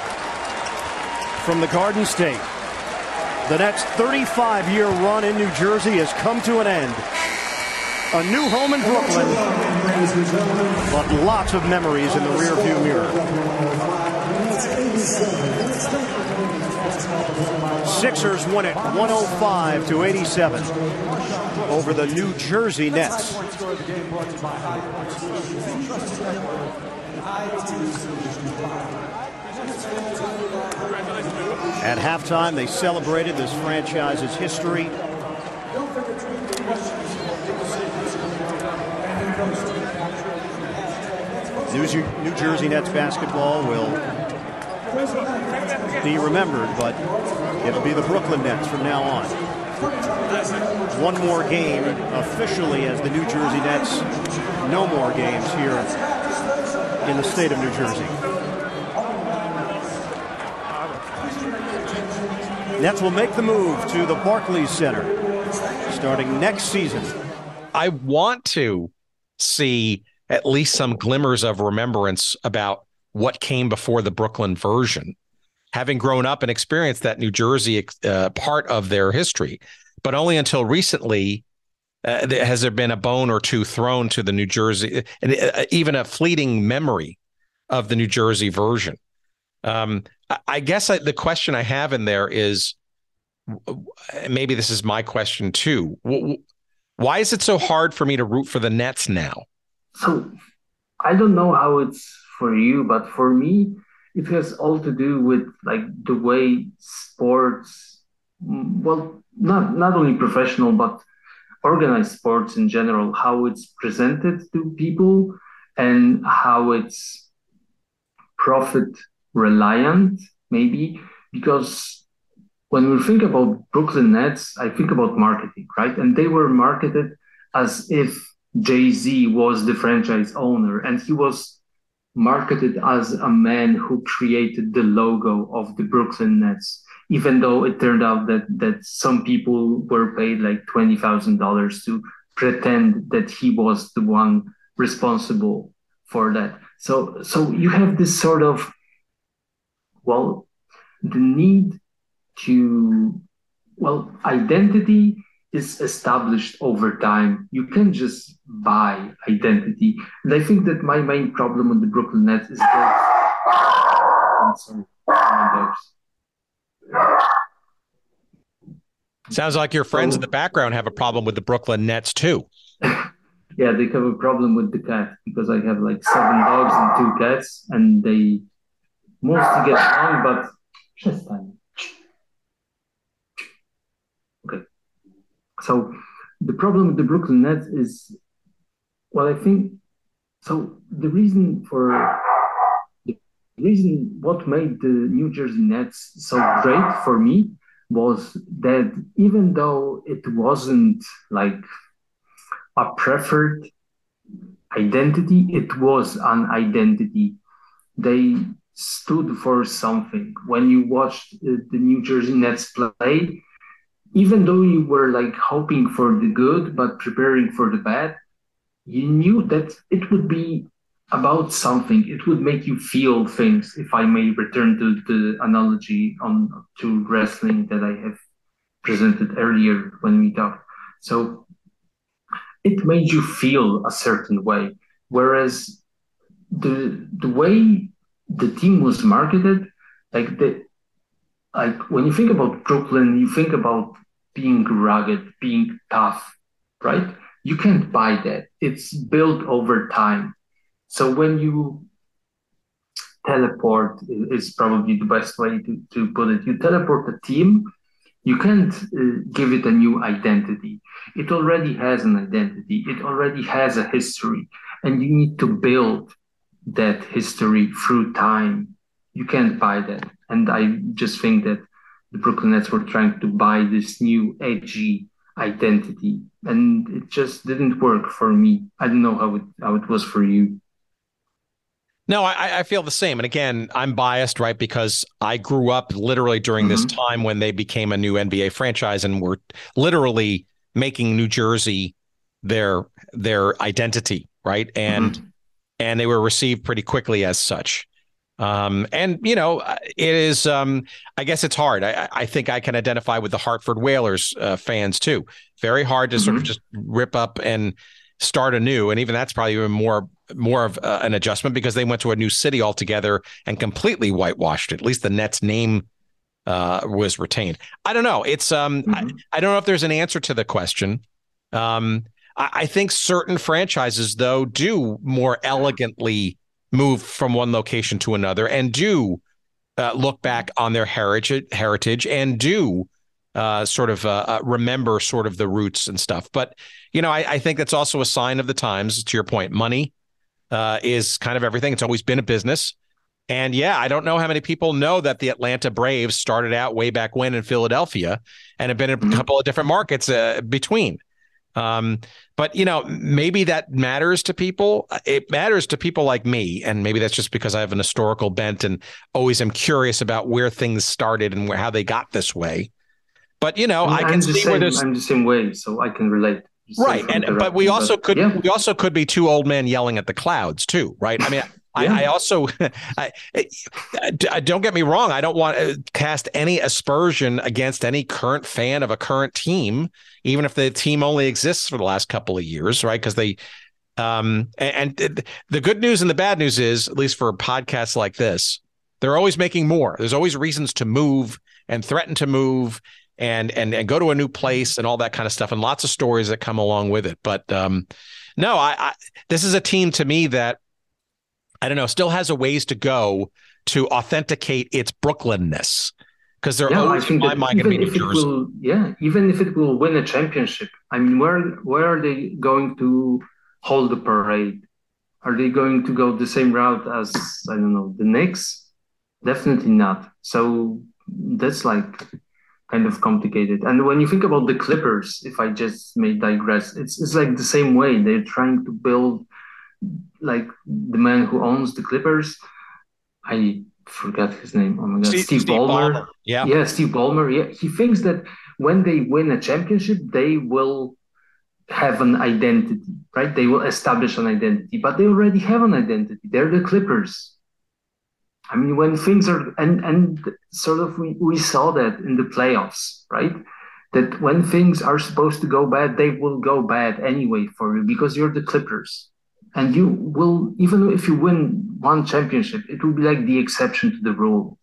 from the Garden State. The next 35 year run in New Jersey has come to an end. A new home in Brooklyn, but lots of memories in the rearview mirror. Sixers win it 105 to 87 over the New Jersey Nets. At halftime, they celebrated this franchise's history. New Jersey Nets basketball will be remembered, but it'll be the Brooklyn Nets from now on. one more game officially as the New Jersey Nets. No more games here in the state of New Jersey. Nets will make the move to the Barclays Center starting next season. I want to see at least some glimmers of remembrance about what came before the Brooklyn version, having grown up and experienced that New Jersey uh, part of their history. But only until recently uh, has there been a bone or two thrown to the New Jersey, and uh, even a fleeting memory of the New Jersey version. Um, I guess I, the question I have in there is maybe this is my question too. Why is it so hard for me to root for the Nets now? So I don't know how it's for you, but for me, it has all to do with like the way sports, well, not not only professional but organized sports in general, how it's presented to people and how it's profit reliant, maybe because when we think about Brooklyn Nets, I think about marketing, right? And they were marketed as if Jay Z was the franchise owner, and he was marketed as a man who created the logo of the Brooklyn Nets, even though it turned out that that some people were paid like twenty thousand dollars to pretend that he was the one responsible for that. So so you have this sort of well the need to well identity is established over time. You can just buy identity. And I think that my main problem with the Brooklyn Nets is that. I'm sorry. Sounds like your friends so, in the background have a problem with the Brooklyn Nets too. yeah, they have a problem with the cat because I have like seven dogs and two cats, and they mostly get along, but just time. So the problem with the Brooklyn Nets is, well, I think so. The reason for the reason what made the New Jersey Nets so great for me was that even though it wasn't like a preferred identity, it was an identity. They stood for something. When you watched uh, the New Jersey Nets play, even though you were like hoping for the good but preparing for the bad, you knew that it would be about something. It would make you feel things. If I may return to the analogy on to wrestling that I have presented earlier when we talked. So it made you feel a certain way. Whereas the the way the team was marketed, like the like when you think about Brooklyn, you think about being rugged, being tough, right? You can't buy that. It's built over time. So when you teleport is probably the best way to, to put it. You teleport a team, you can't uh, give it a new identity. It already has an identity. It already has a history, and you need to build that history through time. You can't buy that. And I just think that the Brooklyn Nets were trying to buy this new edgy identity, and it just didn't work for me. I don't know how it how it was for you. No, I, I feel the same. And again, I'm biased, right? Because I grew up literally during mm-hmm. this time when they became a new NBA franchise and were literally making New Jersey their their identity, right? And mm-hmm. and they were received pretty quickly as such. Um, and you know, uh, it is. Um, I guess it's hard. I, I, think I can identify with the Hartford Whalers uh, fans too. Very hard to mm-hmm. sort of mm-hmm. just rip up and start anew, and even that's probably even more more of uh, an adjustment because they went to a new city altogether and completely whitewashed it. At least the Nets name uh, was retained. I don't know. It's um, mm-hmm. I, I, don't know if there's an answer to the question. Um, I, I think certain franchises though do more elegantly move from one location to another and do uh, look back on their heritage heritage and do uh, sort of uh, uh, remember sort of the roots and stuff. But you know, I, I, think that's also a sign of the times. To your point, money uh, is kind of everything. It's always been a business, And yeah, I don't know how many people know that the Atlanta Braves started out way back when in Philadelphia and have been in a mm-hmm. couple of different markets uh, between. Um, but you know, maybe that matters to people. It matters to people like me, and maybe that's just because I have an historical bent and always am curious about where things started and where how they got this way. But you know, I, I can see same, where there's I'm the same way, so I can relate right and but we also but, could yeah. we also could be two old men yelling at the clouds too right i mean yeah. I, I, also I, I, don't get me wrong i don't want to cast any aspersion against any current fan of a current team even if the team only exists for the last couple of years right? Because they um and, and the good news and the bad news is at least for podcasts like this they're always making more. There's always reasons to move and threaten to move and and and go to a new place and all that kind of stuff and lots of stories that come along with it. But um no I, I this is a team to me that i don't know still has a ways to go to authenticate its brooklynness because they're yeah, always in my mind going to be New Jersey. Will, yeah, even if it will win a championship, I mean, where where are they going to hold the parade? Are they going to go the same route as I don't know the Knicks? Definitely not. So that's like kind of complicated. And when you think about the Clippers, if I just may digress, it's it's like the same way. They're trying to build like the man who owns the Clippers. I forgot his name. Oh my god, Steve, Steve, Steve Ballmer. Ballmer. Yeah, yeah, Steve Ballmer. Yeah, he thinks that when they win a championship, they will have an identity, right? They will establish an identity, but they already have an identity. They're the Clippers. I mean, when things are and and sort of we, we saw that in the playoffs, right? That when things are supposed to go bad, they will go bad anyway for you because you're the Clippers. And you will even if you win one championship, it will be like the exception to the rule.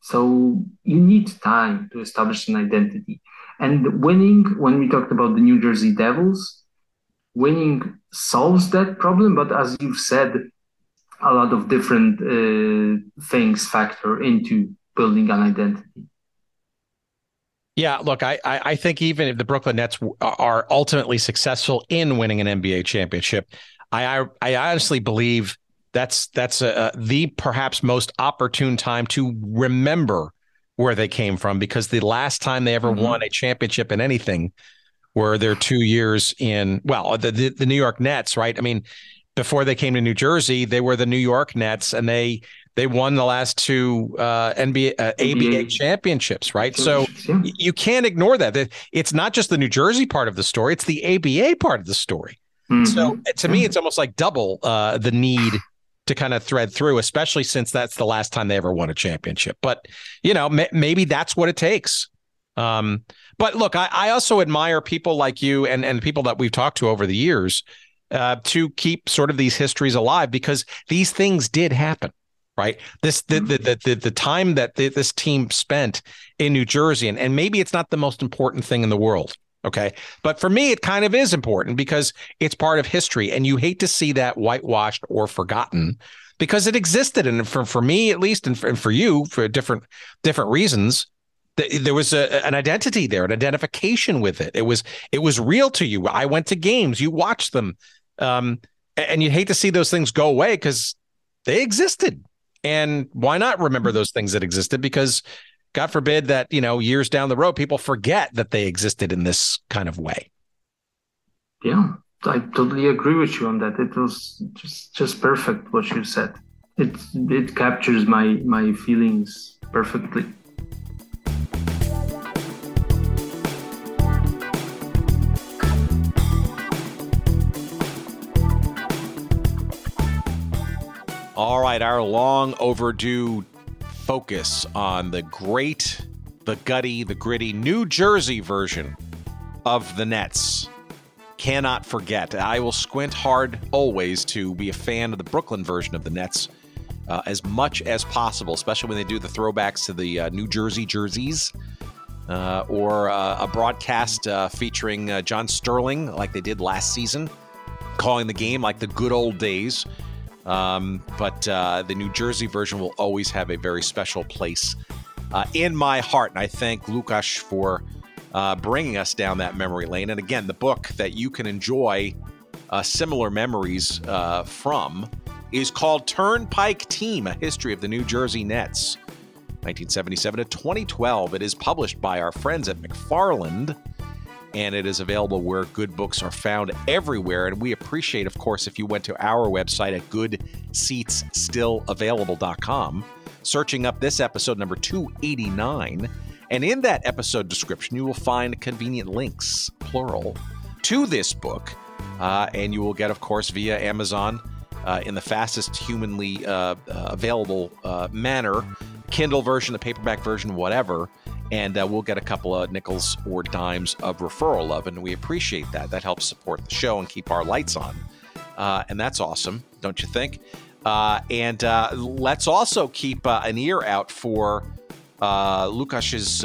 So you need time to establish an identity. And winning, when we talked about the New Jersey Devils, winning solves that problem. But as you've said, a lot of different uh, things factor into building an identity. Yeah, look, I I think even if the Brooklyn Nets are ultimately successful in winning an NBA championship, I I, honestly believe that's that's a, the perhaps most opportune time to remember where they came from because the last time they ever mm-hmm. won a championship in anything were their two years in well the, the the New York Nets, right? I mean, before they came to New Jersey, they were the New York Nets, and they they won the last two uh, NBA uh, ABA championships, right? So you can't ignore that. It's not just the New Jersey part of the story; it's the ABA part of the story. Mm-hmm. So to me, it's almost like double uh, the need to kind of thread through, especially since that's the last time they ever won a championship. But you know, m- maybe that's what it takes. Um, but look, I, I also admire people like you and and people that we've talked to over the years uh, to keep sort of these histories alive because these things did happen right this the the the, the, the time that the, this team spent in new jersey and, and maybe it's not the most important thing in the world okay. But for me it kind of is important because it's part of history and you hate to see that whitewashed or forgotten because it existed. And for, for me at least and for, and for you for different different reasons there was a, an identity there an identification with it. It was it was real to you. I went to games. You watched them. Um, and you'd hate to see those things go away because they existed. And why not remember those things that existed? Because God forbid that, you know, years down the road, people forget that they existed in this kind of way. Yeah, I totally agree with you on that. It was just just perfect what you said. It it captures my my feelings perfectly. All right, our long overdue focus on the great, the gutty, the gritty New Jersey version of the Nets. Cannot forget. I will squint hard always to be a fan of the Brooklyn version of the Nets uh, as much as possible, especially when they do the throwbacks to the uh, New Jersey jerseys. Uh, or uh, a broadcast uh, featuring uh, John Sterling, like they did last season, calling the game like the good old days. Um, but uh, the New Jersey version will always have a very special place uh, in my heart. And I thank Lukas for uh, bringing us down that memory lane. And again, the book that you can enjoy uh, similar memories uh, from is called Turnpike Team: A History of the New Jersey Nets. 1977 to 2012. It is published by our friends at McFarland and it is available where good books are found everywhere. And we appreciate, of course, if you went to our website at goodseatsstillavailable.com, searching up this episode number 289. And in that episode description, you will find convenient links, plural, to this book. Uh, and you will get, of course, via Amazon uh, in the fastest humanly uh, uh available uh, manner Kindle version, the paperback version, whatever. And uh, we'll get a couple of nickels or dimes of referral love, and we appreciate that. That helps support the show and keep our lights on. Uh, and that's awesome, don't you think? Uh, and uh, let's also keep uh, an ear out for uh, Łukasz's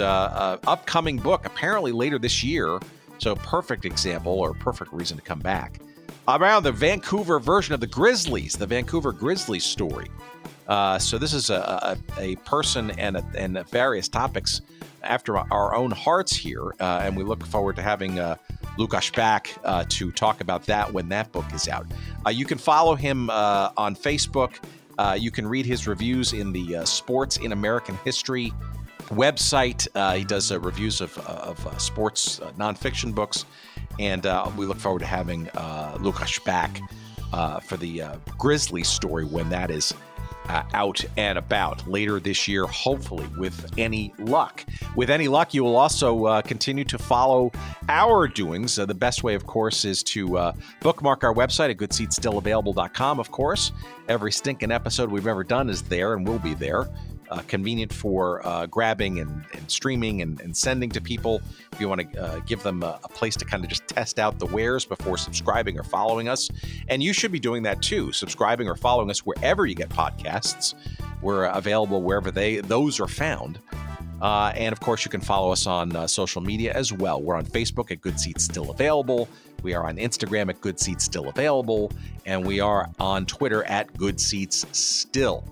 upcoming book, apparently later this year. So, perfect example or perfect reason to come back. Around the Vancouver version of the Grizzlies, the Vancouver Grizzlies story. Uh, so this is a, a, a person and, a, and various topics after our own hearts here, uh, and we look forward to having uh, Łukasz back uh, to talk about that when that book is out. Uh, you can follow him uh, on Facebook. you can read his reviews in the Sports in American History website. he does reviews of, of sports nonfiction books, and we look forward to having Łukasz back for the Grizzly story when that is uh, out and about later this year, hopefully, with any luck. With any luck, you will also uh, continue to follow our doings. Uh, the best way, of course, is to uh, bookmark our website at goodseatsstillavailable.com, of course. Every stinking episode we've ever done is there and will be there uh, convenient for uh, grabbing and, and streaming and, and, sending to people. If you want to uh, give them a, a, place to kind of just test out the wares before subscribing or following us. And you should be doing that too, subscribing or following us wherever you get podcasts. We're available wherever they those are found. Uh, and of course, you can follow us on uh, social media as well. We're on Facebook at Good Seats Still Available. We are on Instagram at Good Seats Still Available. And we are on Twitter at Good Seats Still.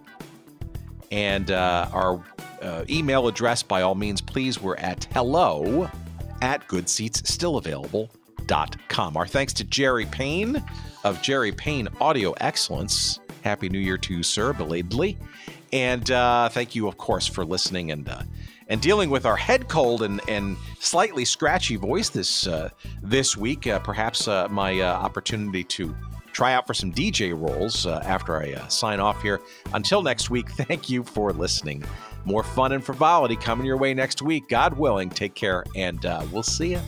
And uh, our uh, email address, by all means, please, we're at hello at goodseatsstillavailable.com. Our thanks to Jerry Payne of Jerry Payne Audio Excellence. Happy New Year to you, sir, belatedly. And uh, thank you, of course, for listening and uh, and dealing with our head cold and, and slightly scratchy voice this uh, this week. Uh, perhaps my opportunity to try out for some DJ roles uh, after I uh, sign off here. Until next week, thank you for listening. More fun and frivolity coming your way next week. God willing, take care, and uh, we'll see you.